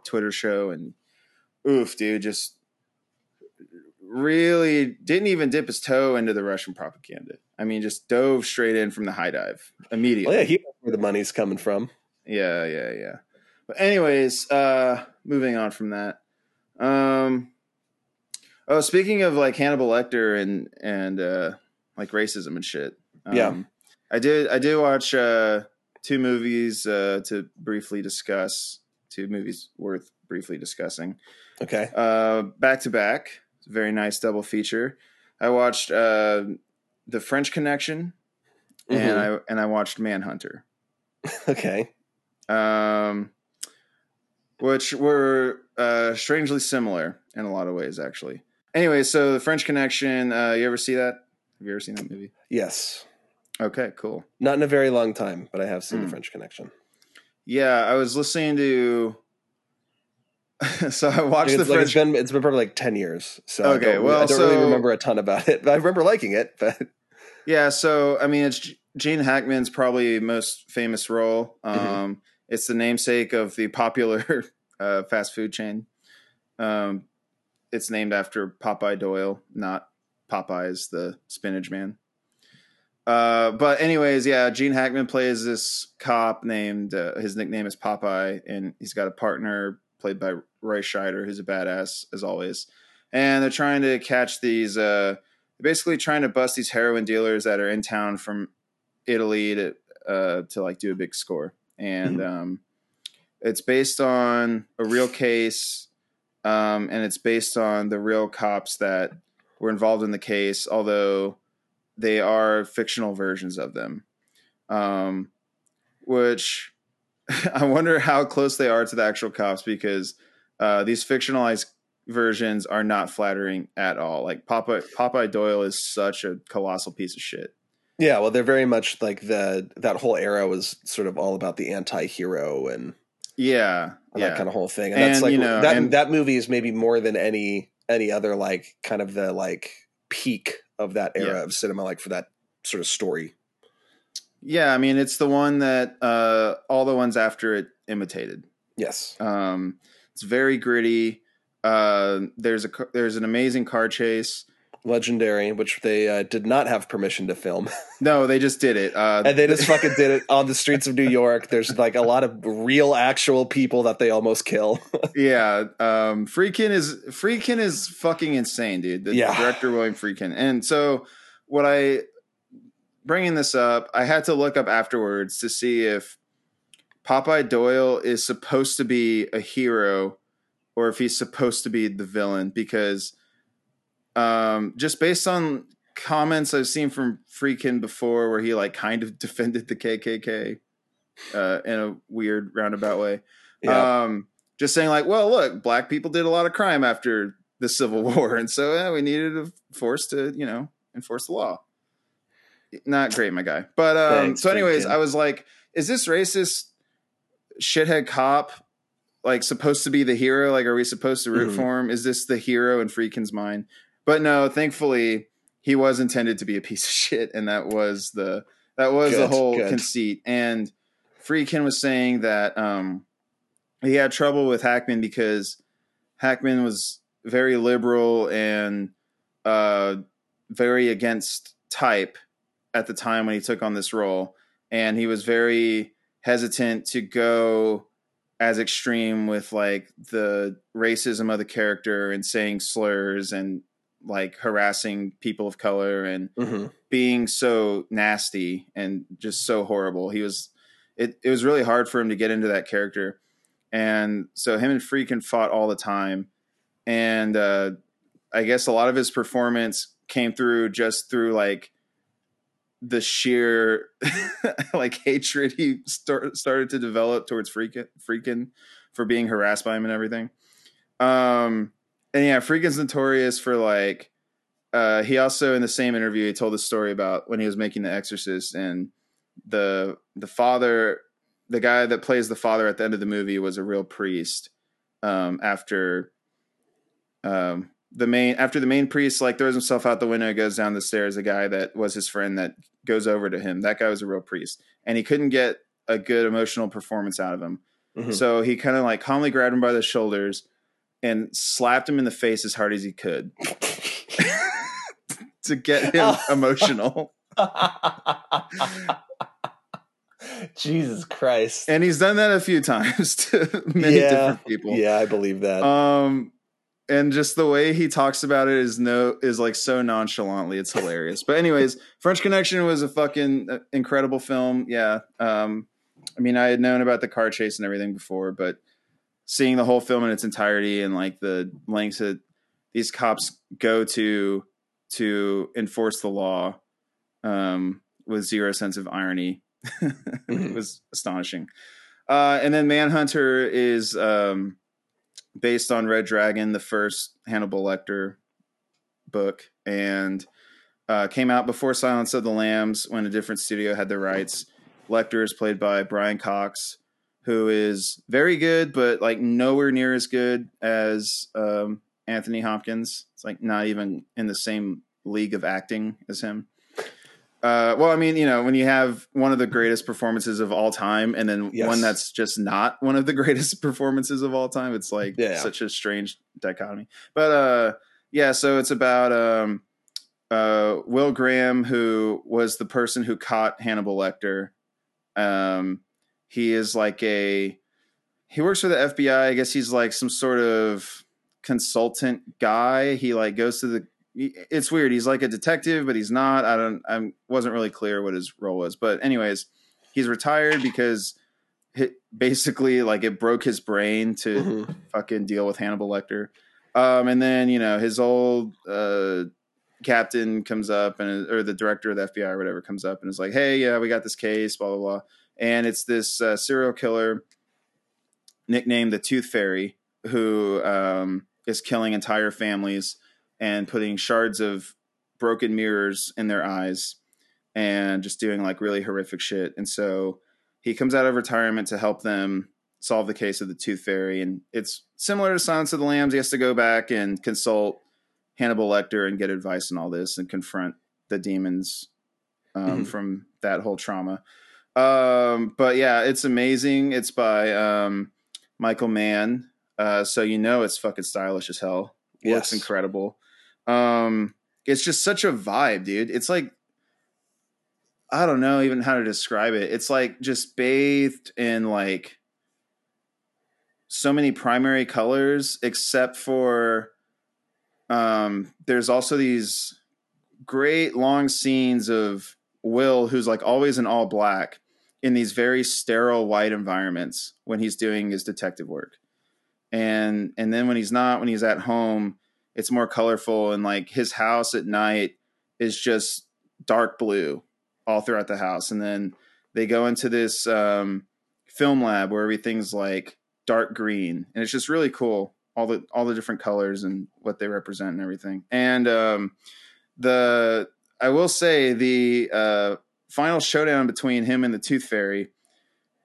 Twitter show and oof, dude, just really didn't even dip his toe into the Russian propaganda. I mean, just dove straight in from the high dive immediately. Well, yeah, he knows where the money's coming from. Yeah, yeah, yeah. But anyways, uh moving on from that. Um Oh, speaking of like Hannibal Lecter and and uh like racism and shit. Um, Yeah. I did I did watch uh two movies uh to briefly discuss, two movies worth briefly discussing. Okay. Uh back to back. Very nice double feature. I watched uh The French Connection and Mhm. I and I watched Manhunter. okay. um, which were uh, strangely similar in a lot of ways, actually. Anyway, so the French Connection. Uh, you ever see that? Have you ever seen that movie? Yes. Okay, cool. Not in a very long time, but I have seen Hmm. the French Connection. Yeah, I was listening to. so I watched It's, the like, it's French. been it's been probably like ten years. So Okay, I don't, well, I don't really remember a ton about it. But I remember liking it. But Yeah, so I mean, it's Gene Hackman's probably most famous role. Um, Mhm. It's the namesake of the popular uh, fast food chain. Um, it's named after Popeye Doyle, not Popeyes, the spinach man. Uh, but anyways, yeah, Gene Hackman plays this cop named uh, his nickname is Popeye, and he's got a partner played by Roy Scheider, who's a badass as always. And they're trying to catch these. Uh, basically trying to bust these heroin dealers that are in town from Italy to uh, to like do a big score, and um, it's based on a real case, um, and it's based on the real cops that were involved in the case, although they are fictional versions of them, um, which I wonder how close they are to the actual cops because uh, these fictionalized versions are not flattering at all. Like Popeye Popeye Doyle is such a colossal piece of shit. yeah, well, they're very much like the that whole era was sort of all about the anti-hero and Yeah, and yeah, that kind of whole thing. And, And, that's like you know, that and- that movie is maybe more than any any other like kind of the like peak of that era Yeah. of cinema, like for that sort of story. Yeah. I mean, it's the one that uh, all the ones after it imitated. Yes. Um, it's very gritty. Uh, there's a there's an amazing car chase. Legendary, which they uh, did not have permission to film. No, they just did it. Uh, and they just fucking did it on the streets of New York. There's like a lot of real, actual people that they almost kill. yeah, um, Friedkin is Friedkin is fucking insane, dude. The Yeah. director William Friedkin. And so, what I bringing this up, I had to look up afterwards to see if Popeye Doyle is supposed to be a hero or if he's supposed to be the villain because um, just based on comments I've seen from Friedkin before where he like kind of defended the KKK uh, in a weird roundabout way. Yeah. Um, just saying like, well, look, black people did a lot of crime after the Civil War, and so yeah, we needed a force to you know enforce the law. Not great, my guy. But um, Thanks, so, anyways. I was like, is this racist shithead cop like supposed to be the hero? Like, are we supposed to root Mhm. for him? Is this the hero in Friedkin's mind? But no, thankfully, he was intended to be a piece of shit, and that was the that was the whole good. conceit. And Friedkin was saying that um, he had trouble with Hackman because Hackman was very liberal and uh, very against type at the time when he took on this role, and he was very hesitant to go as extreme with like the racism of the character and saying slurs and like harassing people of color and Mhm. being so nasty and just so horrible. He was it it was really hard for him to get into that character. And so him and Friedkin fought all the time. And uh I guess a lot of his performance came through just through like the sheer like hatred he start, started to develop towards Friedkin Friedkin for being harassed by him and everything. Um and yeah, Friedkin's notorious for like uh, he also in the same interview he told a story about when he was making The Exorcist and the the father, the guy that plays the father at the end of the movie was a real priest. Um, after um, the main after the main priest like throws himself out the window, goes down the stairs. A guy that was his friend that goes over to him. That guy was a real priest, and he couldn't get a good emotional performance out of him. Mhm. So he kind of like calmly grabbed him by the shoulders and slapped him in the face as hard as he could to get him emotional. Jesus Christ. And he's done that a few times to many Yeah. different people. Yeah, I believe that. Um and just the way he talks about it is no is like so nonchalantly it's hilarious. But anyways, French Connection was a fucking uh, incredible film. Yeah. Um I mean, I had known about the car chase and everything before, but seeing the whole film in its entirety and like the lengths that these cops go to to enforce the law um, with zero sense of irony it was astonishing. Uh, and then Manhunter is um, based on Red Dragon, the first Hannibal Lecter book, and uh, came out before Silence of the Lambs when a different studio had the rights. Lecter is played by Brian Cox, who is very good, but like nowhere near as good as um, Anthony Hopkins. It's like not even in the same league of acting as him. Uh, well, I mean, you know, when you have one of the greatest performances of all time, and then Yes. one that's just not one of the greatest performances of all time, it's like Yeah. such a strange dichotomy. But uh, yeah, so it's about um, uh, Will Graham, who was the person who caught Hannibal Lecter. Um, he is like a he works for the FBI. I guess he's like some sort of consultant guy. He like goes to the. It's weird. He's like a detective, but he's not. I don't. I wasn't really clear what his role was. But anyways, he's retired because he, basically like it broke his brain to Mhm. fucking deal with Hannibal Lecter. Um, and then you know his old uh, captain comes up and or the director of the FBI or whatever comes up and is like, "Hey, yeah, we got this case, blah blah blah." And it's this uh, serial killer nicknamed the Tooth Fairy who um, is killing entire families and putting shards of broken mirrors in their eyes and just doing like really horrific shit. And so he comes out of retirement to help them solve the case of the Tooth Fairy. And it's similar to Silence of the Lambs. He has to go back and consult Hannibal Lecter and get advice and all this and confront the demons um, Mhm. from that whole trauma. Um, but yeah, it's amazing. It's by um, Michael Mann. Uh, so you know it's fucking stylish as hell. Looks incredible. Um, it's just such a vibe, dude. It's like I don't know even how to describe it. It's like just bathed in like so many primary colors, except for um, there's also these great long scenes of Will, who's like always in all black, in these very sterile white environments when he's doing his detective work. And and then when he's not, when he's at home, it's more colorful and like his house at night is just dark blue all throughout the house, and then they go into this um, film lab where everything's like dark green, and it's just really cool. All the all the different colors and what they represent and everything. And um, the I will say the uh, final showdown between him and the Tooth Fairy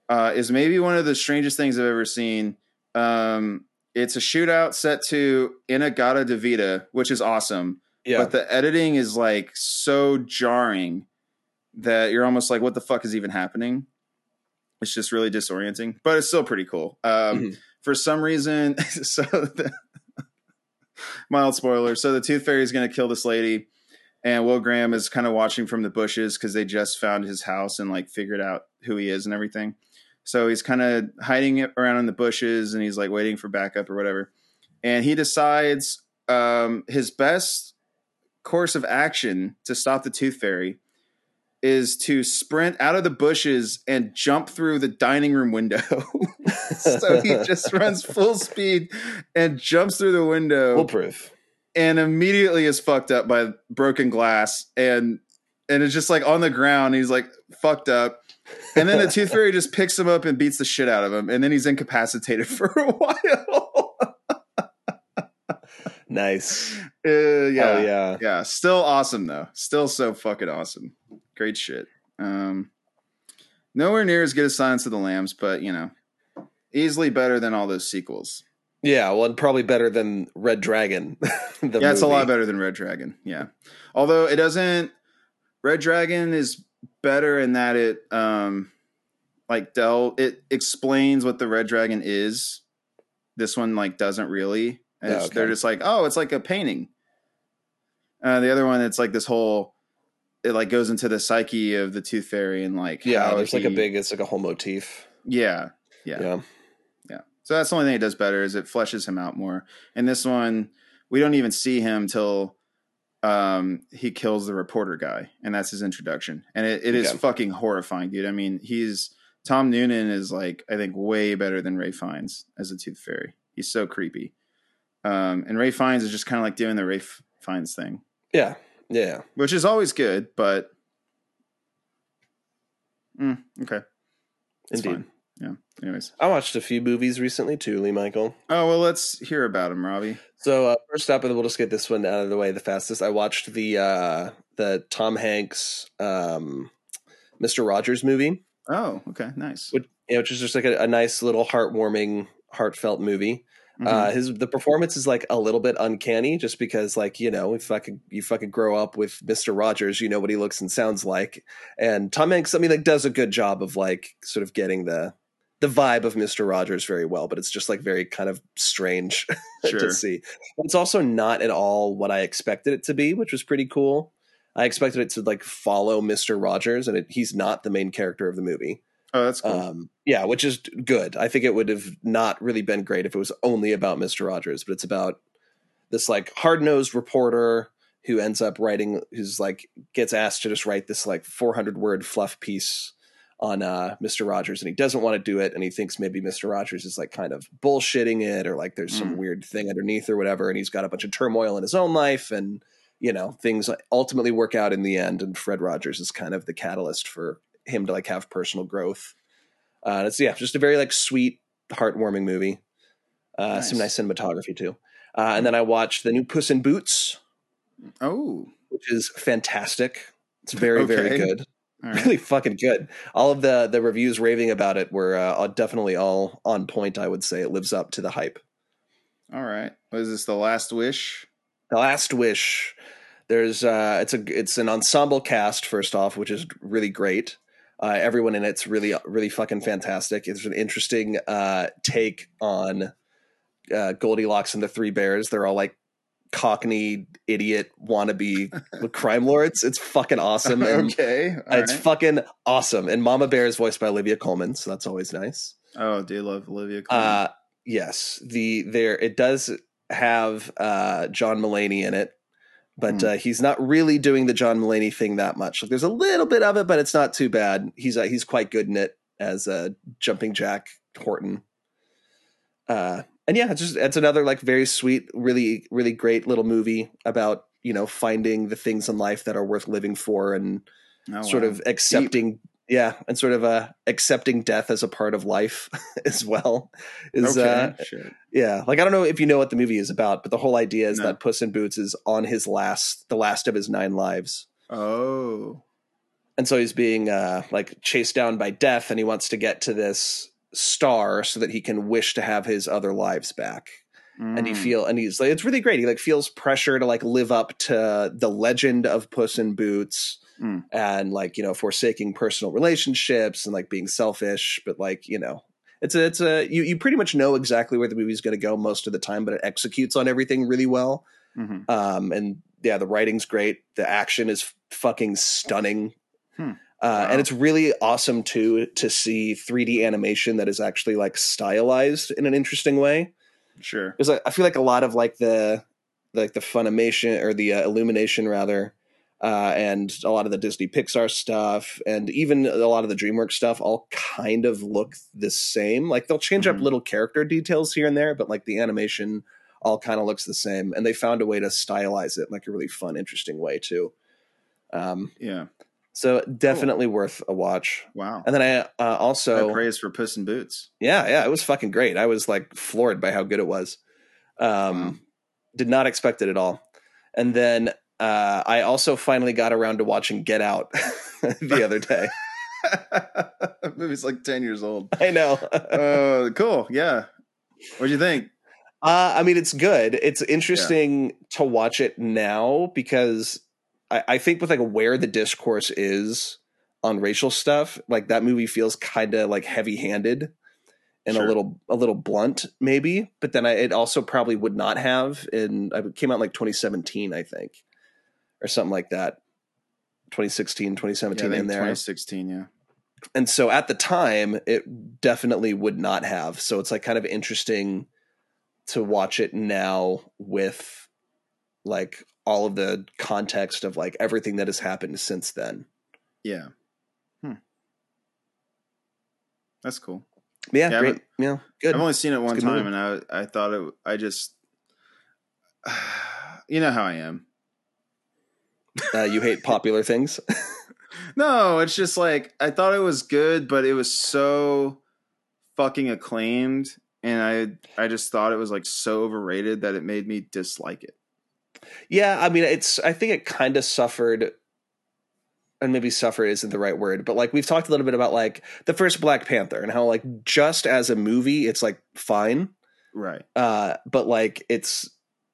uh, is maybe one of the strangest things I've ever seen. Um, it's a shootout set to In-A-Gadda-Da-Vida, which is awesome. Yeah. But the editing is like so jarring that you're almost like, what the fuck is even happening? It's just really disorienting, but it's still pretty cool. Um, Mhm. For some reason, so the, mild spoiler. So the Tooth Fairy is going to kill this lady, and Will Graham is kind of watching from the bushes because they just found his house and like figured out who he is and everything. So he's kind of hiding around in the bushes and he's like waiting for backup or whatever. And he decides um, his best course of action to stop the Tooth Fairy is to sprint out of the bushes and jump through the dining room window. so he just runs full speed and jumps through the window Foolproof. and immediately is fucked up by broken glass and and it's just like on the ground he's like fucked up and then the tooth fairy just picks him up and beats the shit out of him and then he's incapacitated for a while Nice. uh, yeah Oh yeah. yeah still awesome though still so fucking awesome great shit um nowhere near as good as silence of the lambs but you know easily better than all those sequels Yeah, well, and probably better than Red Dragon. yeah, it's a lot better than Red Dragon. Yeah, although it doesn't. Red Dragon is better in that it um like del it explains what the Red Dragon is. This one like doesn't really. Oh, okay. They're just like, oh, it's like a painting. Uh, the other one, it's like this whole. It like goes into the psyche of the Tooth Fairy and like Yeah, there's like a big. It's like a whole motif. yeah yeah Yeah. yeah. So that's the only thing it does better is it fleshes him out more. And this one, we don't even see him till um, he kills the reporter guy, and that's his introduction. And it, it is Okay. fucking horrifying, dude. I mean, he's Tom Noonan is like I think way better than Ralph Fiennes as a Tooth Fairy. He's so creepy. Um, and Ralph Fiennes is just kind of like doing the Ralph F- Fiennes thing, Yeah. Yeah. which is always good, but Mm, okay, it's Indeed. fine. Yeah. Anyways, I watched a few movies recently too, Lee Michael. oh well, let's hear about him, Robby. So uh, first up, and we'll just get this one out of the way the fastest. I watched the uh, the Tom Hanks um, Mister Rogers movie, Oh, okay, nice. which, you know, which is just like a, a nice little heartwarming, heartfelt movie. Mhm. Uh, his the performance is like a little bit uncanny, just because like you know if fucking you fucking grow up with Mister Rogers, you know what he looks and sounds like, and Tom Hanks, I mean, like does a good job of like sort of getting the the vibe of Mister Rogers very well, but it's just like very kind of strange Sure. to see. It's also not at all what I expected it to be, which was pretty cool. I expected it to like follow Mister Rogers, and it, he's not the main character of the movie. Oh, that's cool. Um, yeah, which is good. I think it would have not really been great if it was only about Mister Rogers, but it's about this like hard nosed reporter who ends up writing, who's like gets asked to just write this like 400 word fluff piece on uh, Mister Rogers, and he doesn't want to do it, and he thinks maybe Mister Rogers is like kind of bullshitting it, or like there's some Mm. weird thing underneath or whatever, and he's got a bunch of turmoil in his own life, and you know things ultimately work out in the end, and Fred Rogers is kind of the catalyst for him to like have personal growth. Uh, it's yeah, just a very like sweet, heartwarming movie. Uh, Some nice Nice. cinematography too. Uh, and then I watched the new Puss in Boots, oh, which is fantastic. It's very very good, right. really fucking good. All of the the reviews raving about it were uh, definitely all on point. I would say it lives up to the hype. all right. What is this? The Last Wish? The Last Wish. There's uh, it's a it's an ensemble cast first off, which is really great. Uh, everyone in it's really really fucking fantastic. It's an interesting uh, take on uh, Goldilocks and the Three Bears. They're all like cockney idiot wannabe crime lords. It's fucking awesome. And okay. it's right. fucking awesome. And Mama Bear is voiced by Olivia Colman, so that's always nice. oh, do you love Olivia? Colman? Uh, yes, the there it does have uh, John Mulaney in it, but Hmm. uh, he's not really doing the John Mulaney thing that much. Like, there's a little bit of it, but it's not too bad. He's uh, he's quite good in it as uh, Jumping Jack Horton. Uh, and yeah, it's just it's another like very sweet, really really great little movie about you know finding the things in life that are worth living for and Oh, sort wow. of accepting yeah and sort of uh accepting death as a part of life as well is okay. uh Shit. yeah like i don't know if you know what the movie is about but the whole idea is No. that puss in boots is on his last the last of his nine lives Oh. and so he's being uh like chased down by death and he wants to get to this star so that he can wish to have his other lives back and he Mm. feel and he's like it's really great he like feels pressure to like live up to the legend of puss in boots Mm. and like you know forsaking personal relationships and like being selfish but like you know it's a it's a you, you pretty much know exactly where the movie's going to go most of the time but it executes on everything really well Mhm. um and yeah the writing's great the action is fucking stunning Hmm. Uh, Wow. and it's really awesome too to see 3D animation that is actually like stylized in an interesting way Sure. because I, I feel like a lot of like the like the funimation or the uh, illumination rather uh, and a lot of the disney pixar stuff and even a lot of the dreamworks stuff all kind of look the same like they'll change up Mhm. little character details here and there but like the animation all kind of looks the same and they found a way to stylize it in like a really fun interesting way too um, Yeah. So definitely worth a watch Wow. and then i uh, also praise for Puss in Boots. yeah, yeah, it was fucking great. I was like floored by how good it was. Um, Wow. Did not expect it at all. And then uh, I also finally got around to watching Get Out the other day. movie's like 10 years old. I know. Oh, cool. Yeah. What'd you think? Uh, I mean, it's good. It's interesting to watch it now because I, I think with like where the discourse is on racial stuff, like that movie feels kind of like heavy handed and a little a little blunt, maybe. But then I, it also probably would not have. In it came out like 2017, I think, or something like that. 2016, 2017 think in there. 2016, yeah. and so at the time it definitely would not have so it's like kind of interesting to watch it now with like all of the context of like everything that has happened since then Yeah. Hmm. That's cool. yeah, Yeah, great yeah good I've only seen it one time, movie. and I I thought it. I just, you know how I am. uh, you hate popular things No, it's just like I thought it was good, but it was so fucking acclaimed, and I I just thought it was like so overrated that it made me dislike it. Yeah i mean it's i think it kind of suffered and maybe suffer isn't the right word but like we've talked a little bit about like the first black panther and how like just as a movie it's like fine Right. uh but like it's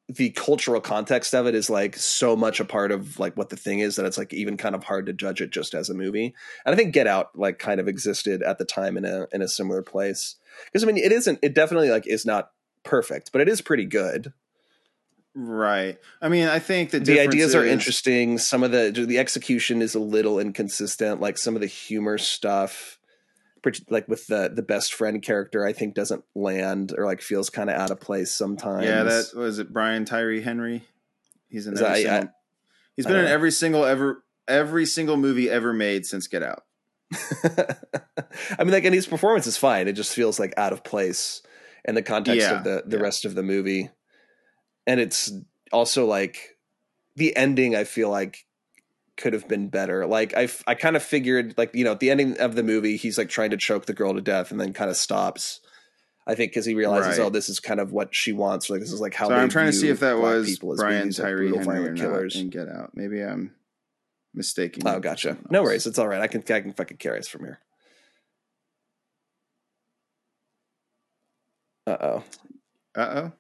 the cultural context of it is like so much a part of like what the thing is that it's like even kind of hard to judge it just as a movie. And i think get out like kind of existed at the time in a in a similar place. Because i mean it isn't it definitely like is not perfect but it is pretty good Right. I mean, I think the the ideas are interesting some of the the execution is a little inconsistent like some of the humor stuff like with the the best friend character i think doesn't land or like feels kind of out of place sometimes Yeah, that was it. Brian Tyree Henry. He's in every that- I- single. he's I been in every single ever every single movie ever made since Get Out. I mean, like, and his performance is fine. It just feels like out of place in the context Yeah, of the the yeah. rest of the movie, and it's also like the ending. I feel like could have been better. Like I, I kind of figured, like you know, at the ending of the movie, he's like trying to choke the girl to death, and then kind of stops. I think because he realizes, Right. oh, this is kind of what she wants. Like this is like how. so I'm trying to see if that was people as being Brian these, like, Tyree Henry or not killers. in Get Out. Maybe I'm mistaking. Oh, gotcha. No worries. It's all right. I can I can fucking carry us from here. Uh-oh Uh oh.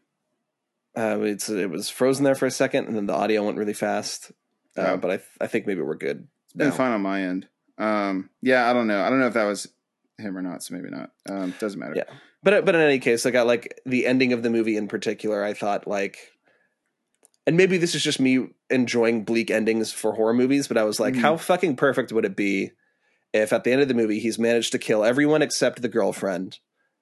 Uh. Uh, it's it was frozen there for a second, and then the audio went really fast. Uh. But I I think maybe we're good. It's been now. fine on my end. Um, yeah, I don't know. I don't know if that was him or not. So maybe not. Um, doesn't matter. Yeah. But but in any case, I got like the ending of the movie in particular. I thought like, and maybe this is just me enjoying bleak endings for horror movies. But I was like, Mhm. how fucking perfect would it be if at the end of the movie he's managed to kill everyone except the girlfriend,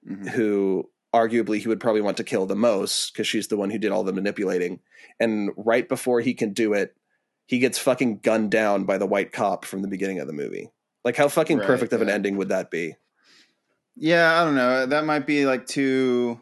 Mhm. who arguably he would probably want to kill the most because she's the one who did all the manipulating. And right before he can do it, he gets fucking gunned down by the white cop from the beginning of the movie. Like, how fucking Right, perfect of an ending would that be? Yeah, I don't know. That might be like too.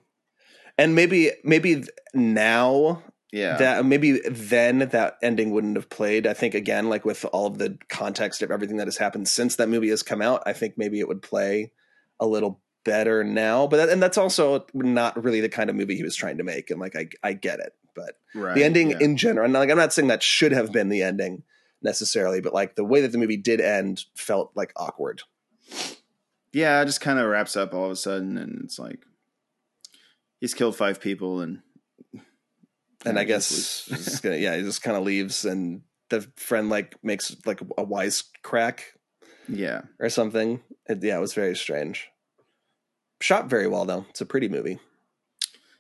And maybe, maybe now yeah. that maybe then that ending wouldn't have played. I think again, like with all of the context of everything that has happened since that movie has come out, I think maybe it would play a little better now. But that, and that's also not really the kind of movie he was trying to make. And like I I get it, but right. the ending yeah. in general, and like I'm not saying that should have been the ending necessarily, but like the way that the movie did end felt like awkward. yeah, it just kind of wraps up all of a sudden, and it's like he's killed five people, and and I guess gonna, yeah, he just kind of leaves, and the friend like makes like a wise crack yeah, or something. It, yeah, it was very strange. Shot very well though. It's a pretty movie.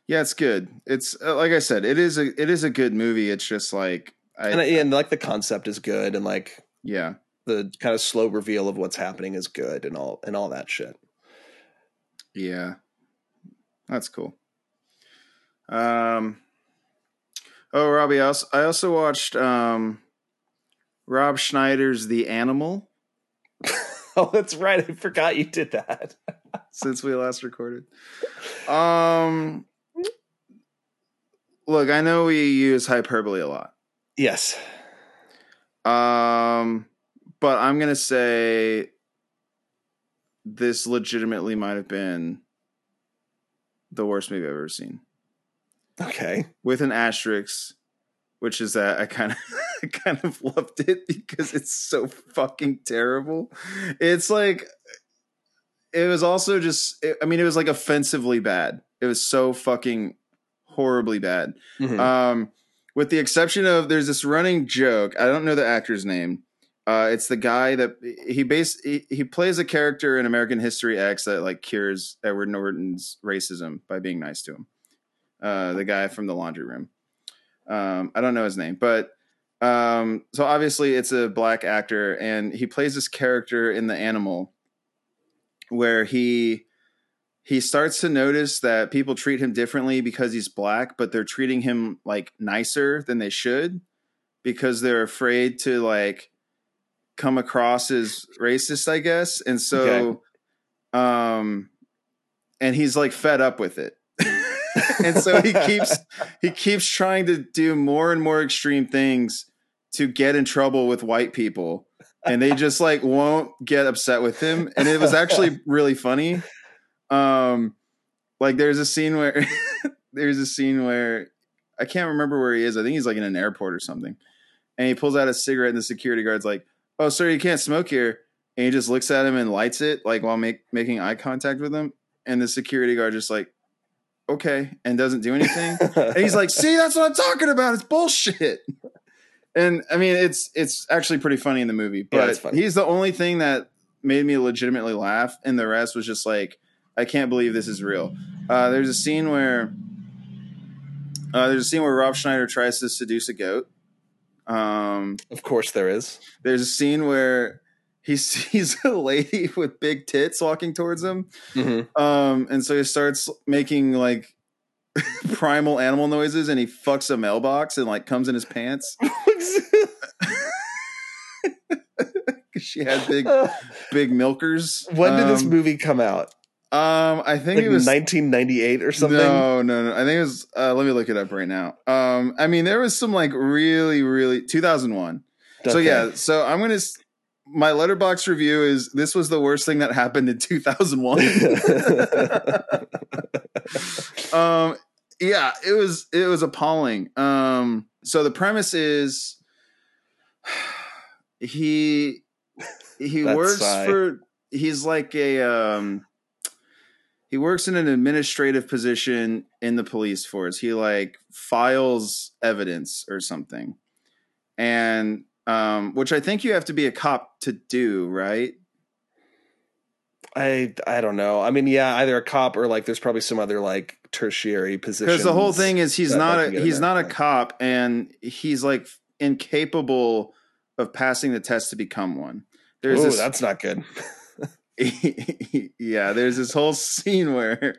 yeah, it's good. It's uh, like I said, it is a it is a good movie. It's just like I and, and like the concept is good, and like yeah the kind of slow reveal of what's happening is good, and all and all that shit. yeah, that's cool. Um, oh, Robby, I also, I also watched um, Rob Schneider's The Animal Oh, that's right. I forgot you did that. since we last recorded. Um, look, I know we use hyperbole a lot. Yes. Um, but I'm gonna say this legitimately might have been the worst movie I've ever seen. Okay. With an asterisk, which is that I kind of I kind of loved it because it's so fucking terrible. It's like it was also just I mean it was like offensively bad. It was so fucking horribly bad. Mhm. Um, with the exception of there's this running joke. I don't know the actor's name. Uh, it's the guy that he base he, he plays a character in American History X that like cures Edward Norton's racism by being nice to him. Uh, the guy from the laundry room. Um, I don't know his name, but um, so obviously it's a black actor, and he plays this character in The Animal, where he he starts to notice that people treat him differently because he's black, but they're treating him like nicer than they should because they're afraid to like come across as racist, I guess. And so um and he's like fed up with it. and so he keeps he keeps trying to do more and more extreme things to get in trouble with white people and they just like won't get upset with him and it was actually really funny. Um like there's a scene where there's a scene where i can't remember where he is i think he's like in an airport or something and he pulls out a cigarette and the security guard's like oh sir you can't smoke here and he just looks at him and lights it like while make, making eye contact with him and the security guard just like okay and doesn't do anything and he's like see that's what i'm talking about it's bullshit and i mean it's it's actually pretty funny in the movie but funny. he's the only thing that made me legitimately laugh and the rest was just like i can't believe this is real uh, there's a scene where uh, there's a scene where rob schneider tries to seduce a goat um, of course there is. there's a scene where he sees a lady with big tits walking towards him Mhm. um, and so he starts making like primal animal noises and he fucks a mailbox and like comes in his pants. she had big big milkers. when did this Um, movie come out? Um, I think Like it was 1998 or something? No, no, no. I think it was. Uh, let me look it up right now. Um, I mean, there was some like really, really 2001. So yeah, so I'm gonna. My Letterboxd review is this was the worst thing that happened in 2001. um yeah it was it was appalling um so the premise is he he works sigh. for he's like a um he works in an administrative position in the police force he like files evidence or something and um which i think you have to be a cop to do right I I don't know. I mean, yeah, either a cop or like there's probably some other like tertiary position. because the whole thing is he's not a can get in he's not a cop and he's like incapable of passing the test to become one there's Oh, this that's not good. yeah there's this whole scene where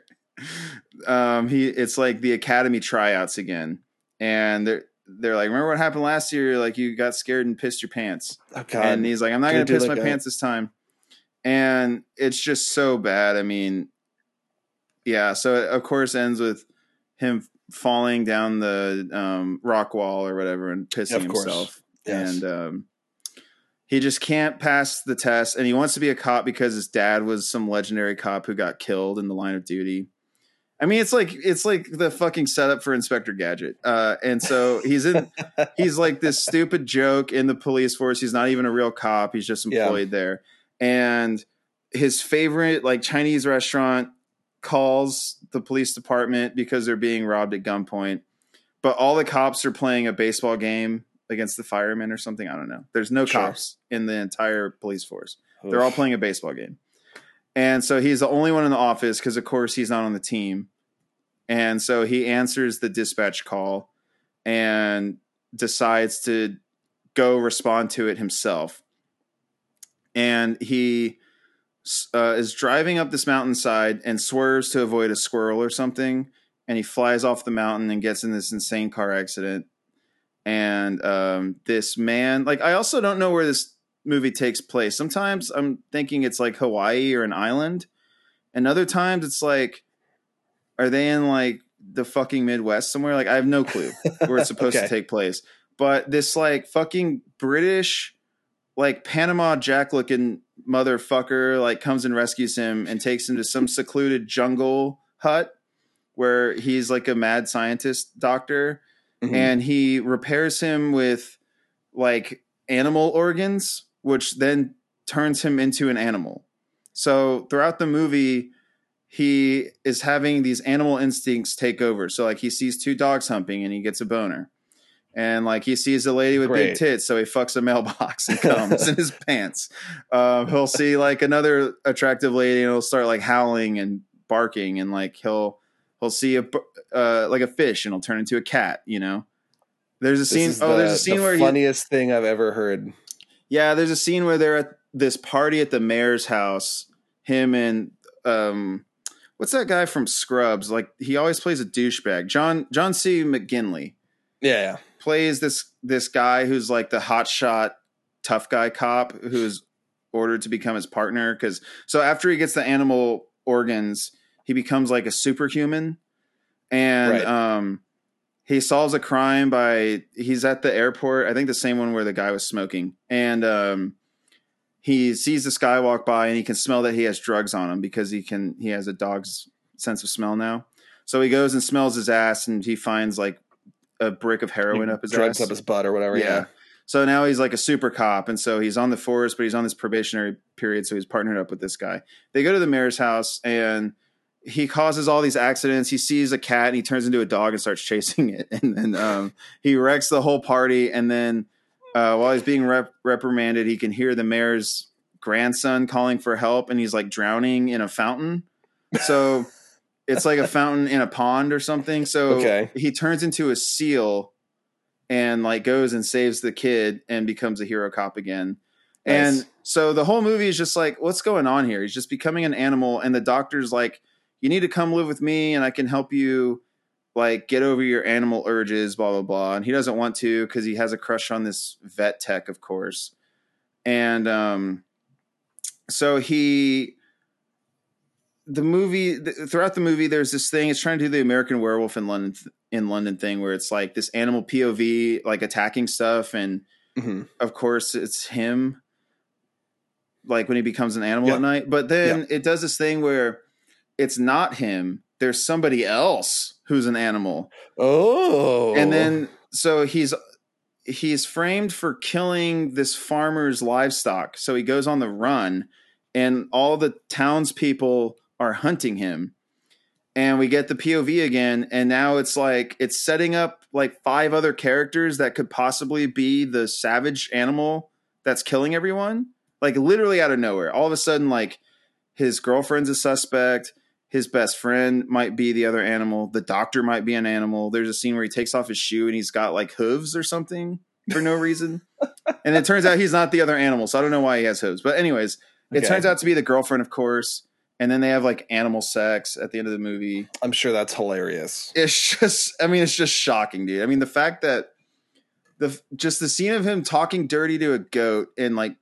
um he it's like the academy tryouts again and they're they're like remember what happened last year like you got scared and pissed your pants Oh and he's like i'm not gonna piss like my a- pants this time and it's just so bad i mean yeah so it of course ends with him falling down the um, rock wall or whatever and pissing Of himself. Yes. And um, he just can't pass the test. And he wants to be a cop because his dad was some legendary cop who got killed in the line of duty. I mean, it's like it's like the fucking setup for Inspector Gadget. Uh, and so he's in. he's like this stupid joke in the police force. He's not even a real cop. He's just Yeah. employed there. And his favorite like Chinese restaurant calls the police department because they're being robbed at gunpoint. But all the cops are playing a baseball game against the firemen or something. I don't know. There's no Sure. cops in the entire police force. They're all playing a baseball game. And so he's the only one in the office because, of course, he's not on the team. And so he answers the dispatch call and decides to go respond to it himself. And he uh, is driving up this mountainside and swerves to avoid a squirrel or something. And he flies off the mountain and gets in this insane car accident. And um, this man, like, I also don't know where this movie takes place. Sometimes I'm thinking it's like Hawaii or an island, and other times it's like, are they in like the fucking Midwest somewhere? Like I have no clue where it's supposed Okay. to take place. But this like fucking British, like Panama Jack looking motherfucker, like comes and rescues him and takes him to some secluded jungle hut where he's like a mad scientist doctor Mhm. and he repairs him with like animal organs, which then turns him into an animal. So throughout the movie, he is having these animal instincts take over. So like he sees two dogs humping and he gets a boner. And like he sees a lady with big tits, so he fucks a mailbox and comes in his pants. Um, he'll see like another attractive lady and he'll start like howling and barking and like he'll he'll see a uh, like a fish and he'll turn into a cat. You know, there's a scene. Oh, the- there's a scene the where he, funniest thing I've ever heard. Yeah, there's a scene where they're at this party at the mayor's house. Him and um, what's that guy from Scrubs? Like he always plays a douchebag. John John C. McGinley Yeah, plays this this guy who's like the hotshot tough guy cop who's ordered to become his partner because so after he gets the animal organs he becomes like a superhuman and Right. um he solves a crime by he's at the airport i think the same one where the guy was smoking and um he sees this guy walk by and he can smell that he has drugs on him because he can he has a dog's sense of smell now so he goes and smells his ass and he finds like a brick of heroin up his drugs ass up his butt or whatever. yeah. Yeah, So now he's like a super cop, and so he's on the force, but he's on this probationary period, so he's partnered up with this guy. They go to the mayor's house, and he causes all these accidents. He sees a cat, and he turns into a dog and starts chasing it, and then um, he wrecks the whole party. And then uh, while he's being rep- reprimanded, he can hear the mayor's grandson calling for help, and he's like drowning in a fountain. So. It's like a fountain in a pond or something. So Okay. he turns into a seal and like goes and saves the kid and becomes a hero cop again. Nice. And so the whole movie is just like, what's going on here? He's just becoming an animal, and the doctor's like, you need to come live with me, and I can help you like get over your animal urges, blah blah blah. And he doesn't want to because he has a crush on this vet tech, of course. And um, so he the movie th- throughout the movie there's this thing it's trying to do the american werewolf in london in london thing where it's like this animal pov like attacking stuff and Mhm. of course it's him like when he becomes an animal Yeah. at night but then it does this thing where it's not him there's somebody else who's an animal. Oh, and then so he's he's framed for killing this farmer's livestock. So he goes on the run and all the townspeople are hunting him. And we get the pov again and now it's like it's setting up like five other characters that could possibly be the savage animal that's killing everyone. Like literally out of nowhere. All of a sudden like his girlfriend's a suspect his best friend might be the other animal the doctor might be an animal. There's a scene where he takes off his shoe and he's got like hooves or something for no reason. And it turns out he's not the other animal so i don't know why he has hooves. But anyways it turns out to be the girlfriend of course and then they have like animal sex at the end of the movie. I'm sure that's hilarious. it's just i mean it's just shocking dude. I mean the fact that the just the scene of him talking dirty to a goat and like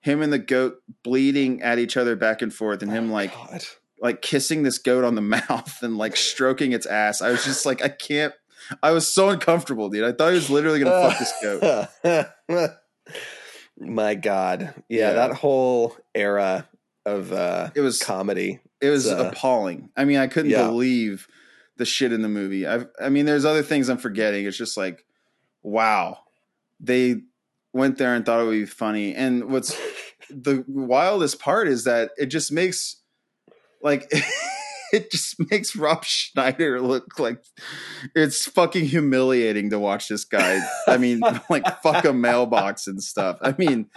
him and the goat bleeding at each other back and forth and him Oh, like God. Like kissing this goat on the mouth and like stroking its ass. I was just like, I can't. I was so uncomfortable, dude. I thought he was literally gonna fuck this goat. My God, yeah, Yeah. that whole era of uh, It was comedy. it was uh, appalling. I mean, I couldn't yeah. believe the shit in the movie. I I mean, there's other things I'm forgetting. It's just like, wow, they went there and thought it would be funny. And what's the wildest part is that it just makes like it just makes Rob Schneider look like it's fucking humiliating to watch this guy. I mean, like fuck a mailbox and stuff. I mean,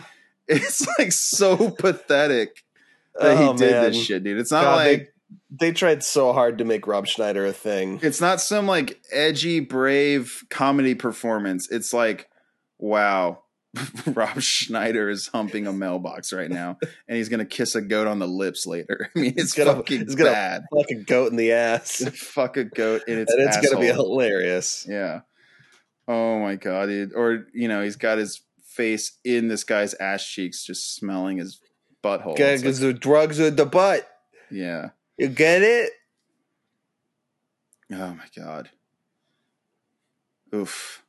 it's like so pathetic that Oh, he did man. this shit, dude. It's not God, like they, they tried so hard to make Rob Schneider a thing. it's not some like edgy, brave comedy performance. It's like, wow, Rob Schneider is humping a mailbox right now, and he's gonna kiss a goat on the lips later. I mean, it's gonna- fucking he's gonna- bad. Like a goat in the ass. Fuck a goat in its and it's asshole. gonna be hilarious. yeah. Oh my god, dude. Or you know, he's got his face in this guy's ass cheeks, just smelling his butthole. It's Because like- the drugs are the butt. yeah. You get it? Oh my god. Oof.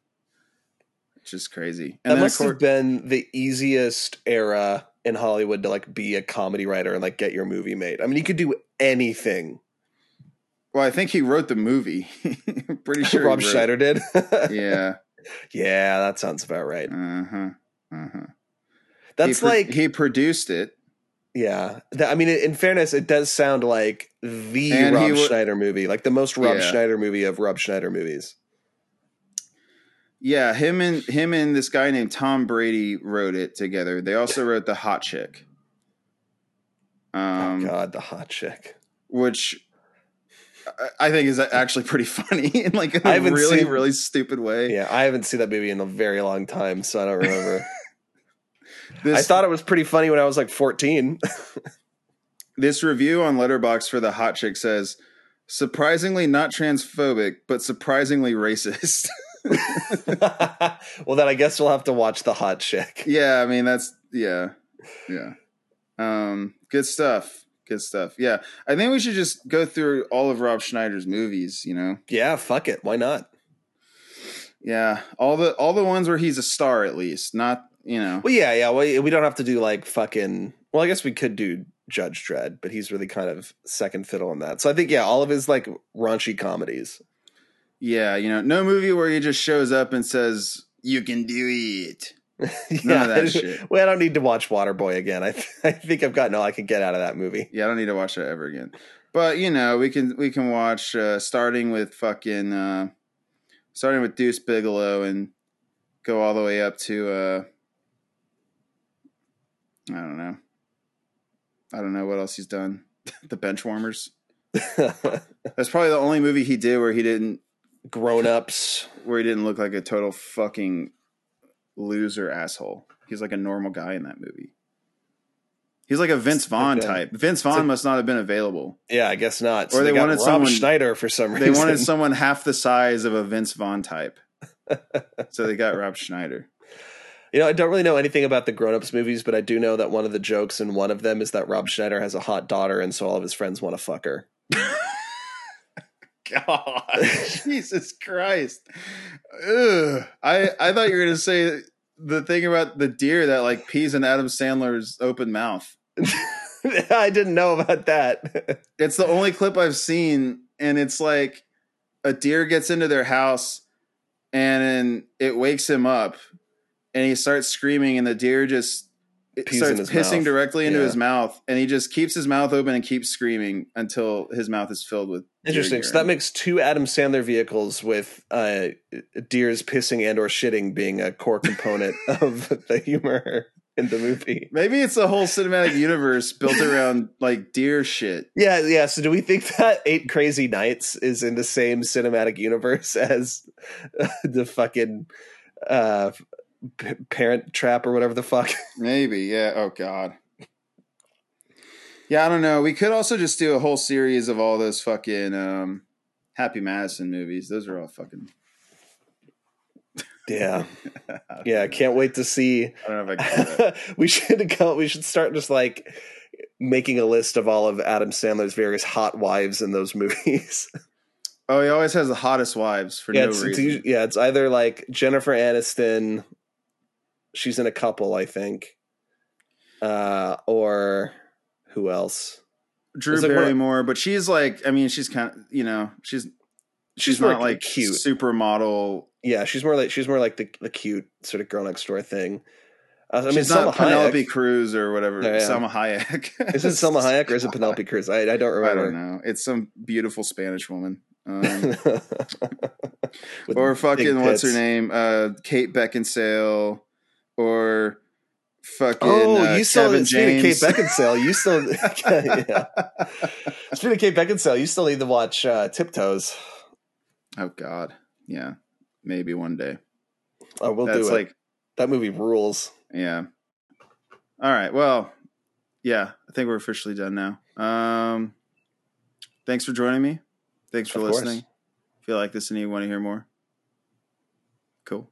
Just crazy. that must course- have been the easiest era in Hollywood to like be a comedy writer and like get your movie made. I mean, you could do anything. Well, I think he wrote the movie. Pretty sure Rob Schneider did. Yeah. yeah, that sounds about right. Uh huh. Uh huh. That's he pro- like, he produced it. yeah. I mean, in fairness, it does sound like the And Rob wa- Schneider movie, like the most Rob Yeah. Schneider movie of Rob Schneider movies. Yeah, him and him and this guy named Tom Brady wrote it together. They also wrote the Hot Chick, um, oh God, the hot chick. which I- I think is actually pretty funny in like I a haven't really seen- really stupid way. Yeah, I haven't seen that movie in a very long time, so I don't remember. This, I thought it was pretty funny when I was like 14. this review on Letterboxd for the Hot Chick says surprisingly not transphobic, but surprisingly racist. well, then I guess we'll have to watch the hot chick. yeah, I mean that's yeah, yeah. Um, good stuff. Good stuff. Yeah, I think we should just go through all of Rob Schneider's movies. You know, Yeah, fuck it. Why not? yeah, all the all the ones where he's a star at least, not you know. Well, yeah, yeah. Well, we don't have to do like fucking. Well, I guess we could do Judge Dredd, but he's really kind of second fiddle in that. So I think, yeah, all of his like raunchy comedies. Yeah, you know, no movie where he just shows up and says you can do it. yeah, of that shit. Well, I don't need to watch Waterboy again. I I think I've gotten all I can get out of that movie. Yeah, I don't need to watch that ever again. But you know, we can we can watch uh, starting with fucking uh, starting with Deuce Bigalow and go all the way up to uh, I don't know. I don't know what else he's done. the Benchwarmers. That's probably the only movie he did where he didn't Grown ups. where he didn't look like a total fucking loser asshole. He's like a normal guy in that movie. He's like a Vince Vaughn type. Vince Vaughn must not have been available. Yeah, I guess not. Or they got wanted Rob someone- Schneider for some reason. They wanted someone half the size of a Vince Vaughn type. so they got Rob Schneider. You know, I don't really know anything about the Grown Ups movies, but I do know that one of the jokes in one of them is that Rob Schneider has a hot daughter, and so all of his friends want to fuck her. God, Jesus Christ! Ugh. I I thought you were gonna say the thing about the deer that like pees in Adam Sandler's open mouth. I didn't know about that. It's the only clip I've seen, and it's like a deer gets into their house, and it wakes him up, and he starts screaming, and the deer just it Pees starts pissing mouth. directly into Yeah. his mouth, and he just keeps his mouth open and keeps screaming until his mouth is filled with. Interesting. So that makes two Adam Sandler vehicles with uh, deers pissing and or shitting being a core component of the humor in the movie. Maybe it's a whole cinematic universe built around like deer shit. Yeah, yeah. So do we think that Eight Crazy Nights is in the same cinematic universe as the fucking uh, p- Parent Trap or whatever the fuck? Maybe, yeah. Oh god. Yeah, I don't know. We could also just do a whole series of all those fucking um, Happy Madison movies. Those are all fucking. Yeah, yeah. I can't wait to see. I don't know if I can we should go. We should start just like making a list of all of Adam Sandler's various hot wives in those movies. Oh, he always has the hottest wives for yeah, no it's, it's reason. usu- yeah, it's either like Jennifer Aniston. She's in a couple, I think. Uh, or who else? Drew like Barrymore, but she's like, I mean, she's kind of, you know, she's she's, She's not like cute. supermodel. Yeah, she's more like she's more like the the cute sort of girl next door thing. Uh, I mean, she's Salma not Penelope Hayek. Cruz or whatever. Yeah, yeah. Salma Hayek. Is it Salma Hayek or is it Penelope Cruz? I, I don't remember. I don't know. It's some beautiful Spanish woman. Um, or fucking what's her name? Uh, Kate Beckinsale, or fucking Oh, uh, you still Kevin speaking of Kate Beckinsale. You still, yeah. Speaking of Kate Beckinsale, you still need to watch uh, Tiptoes. oh God, yeah, maybe one day. Oh, we'll That's do it. like, that movie rules. yeah. All right. Well, yeah. I think we're officially done now. Um, thanks for joining me. Thanks for Of course. listening. If you like this and you want to hear more, cool.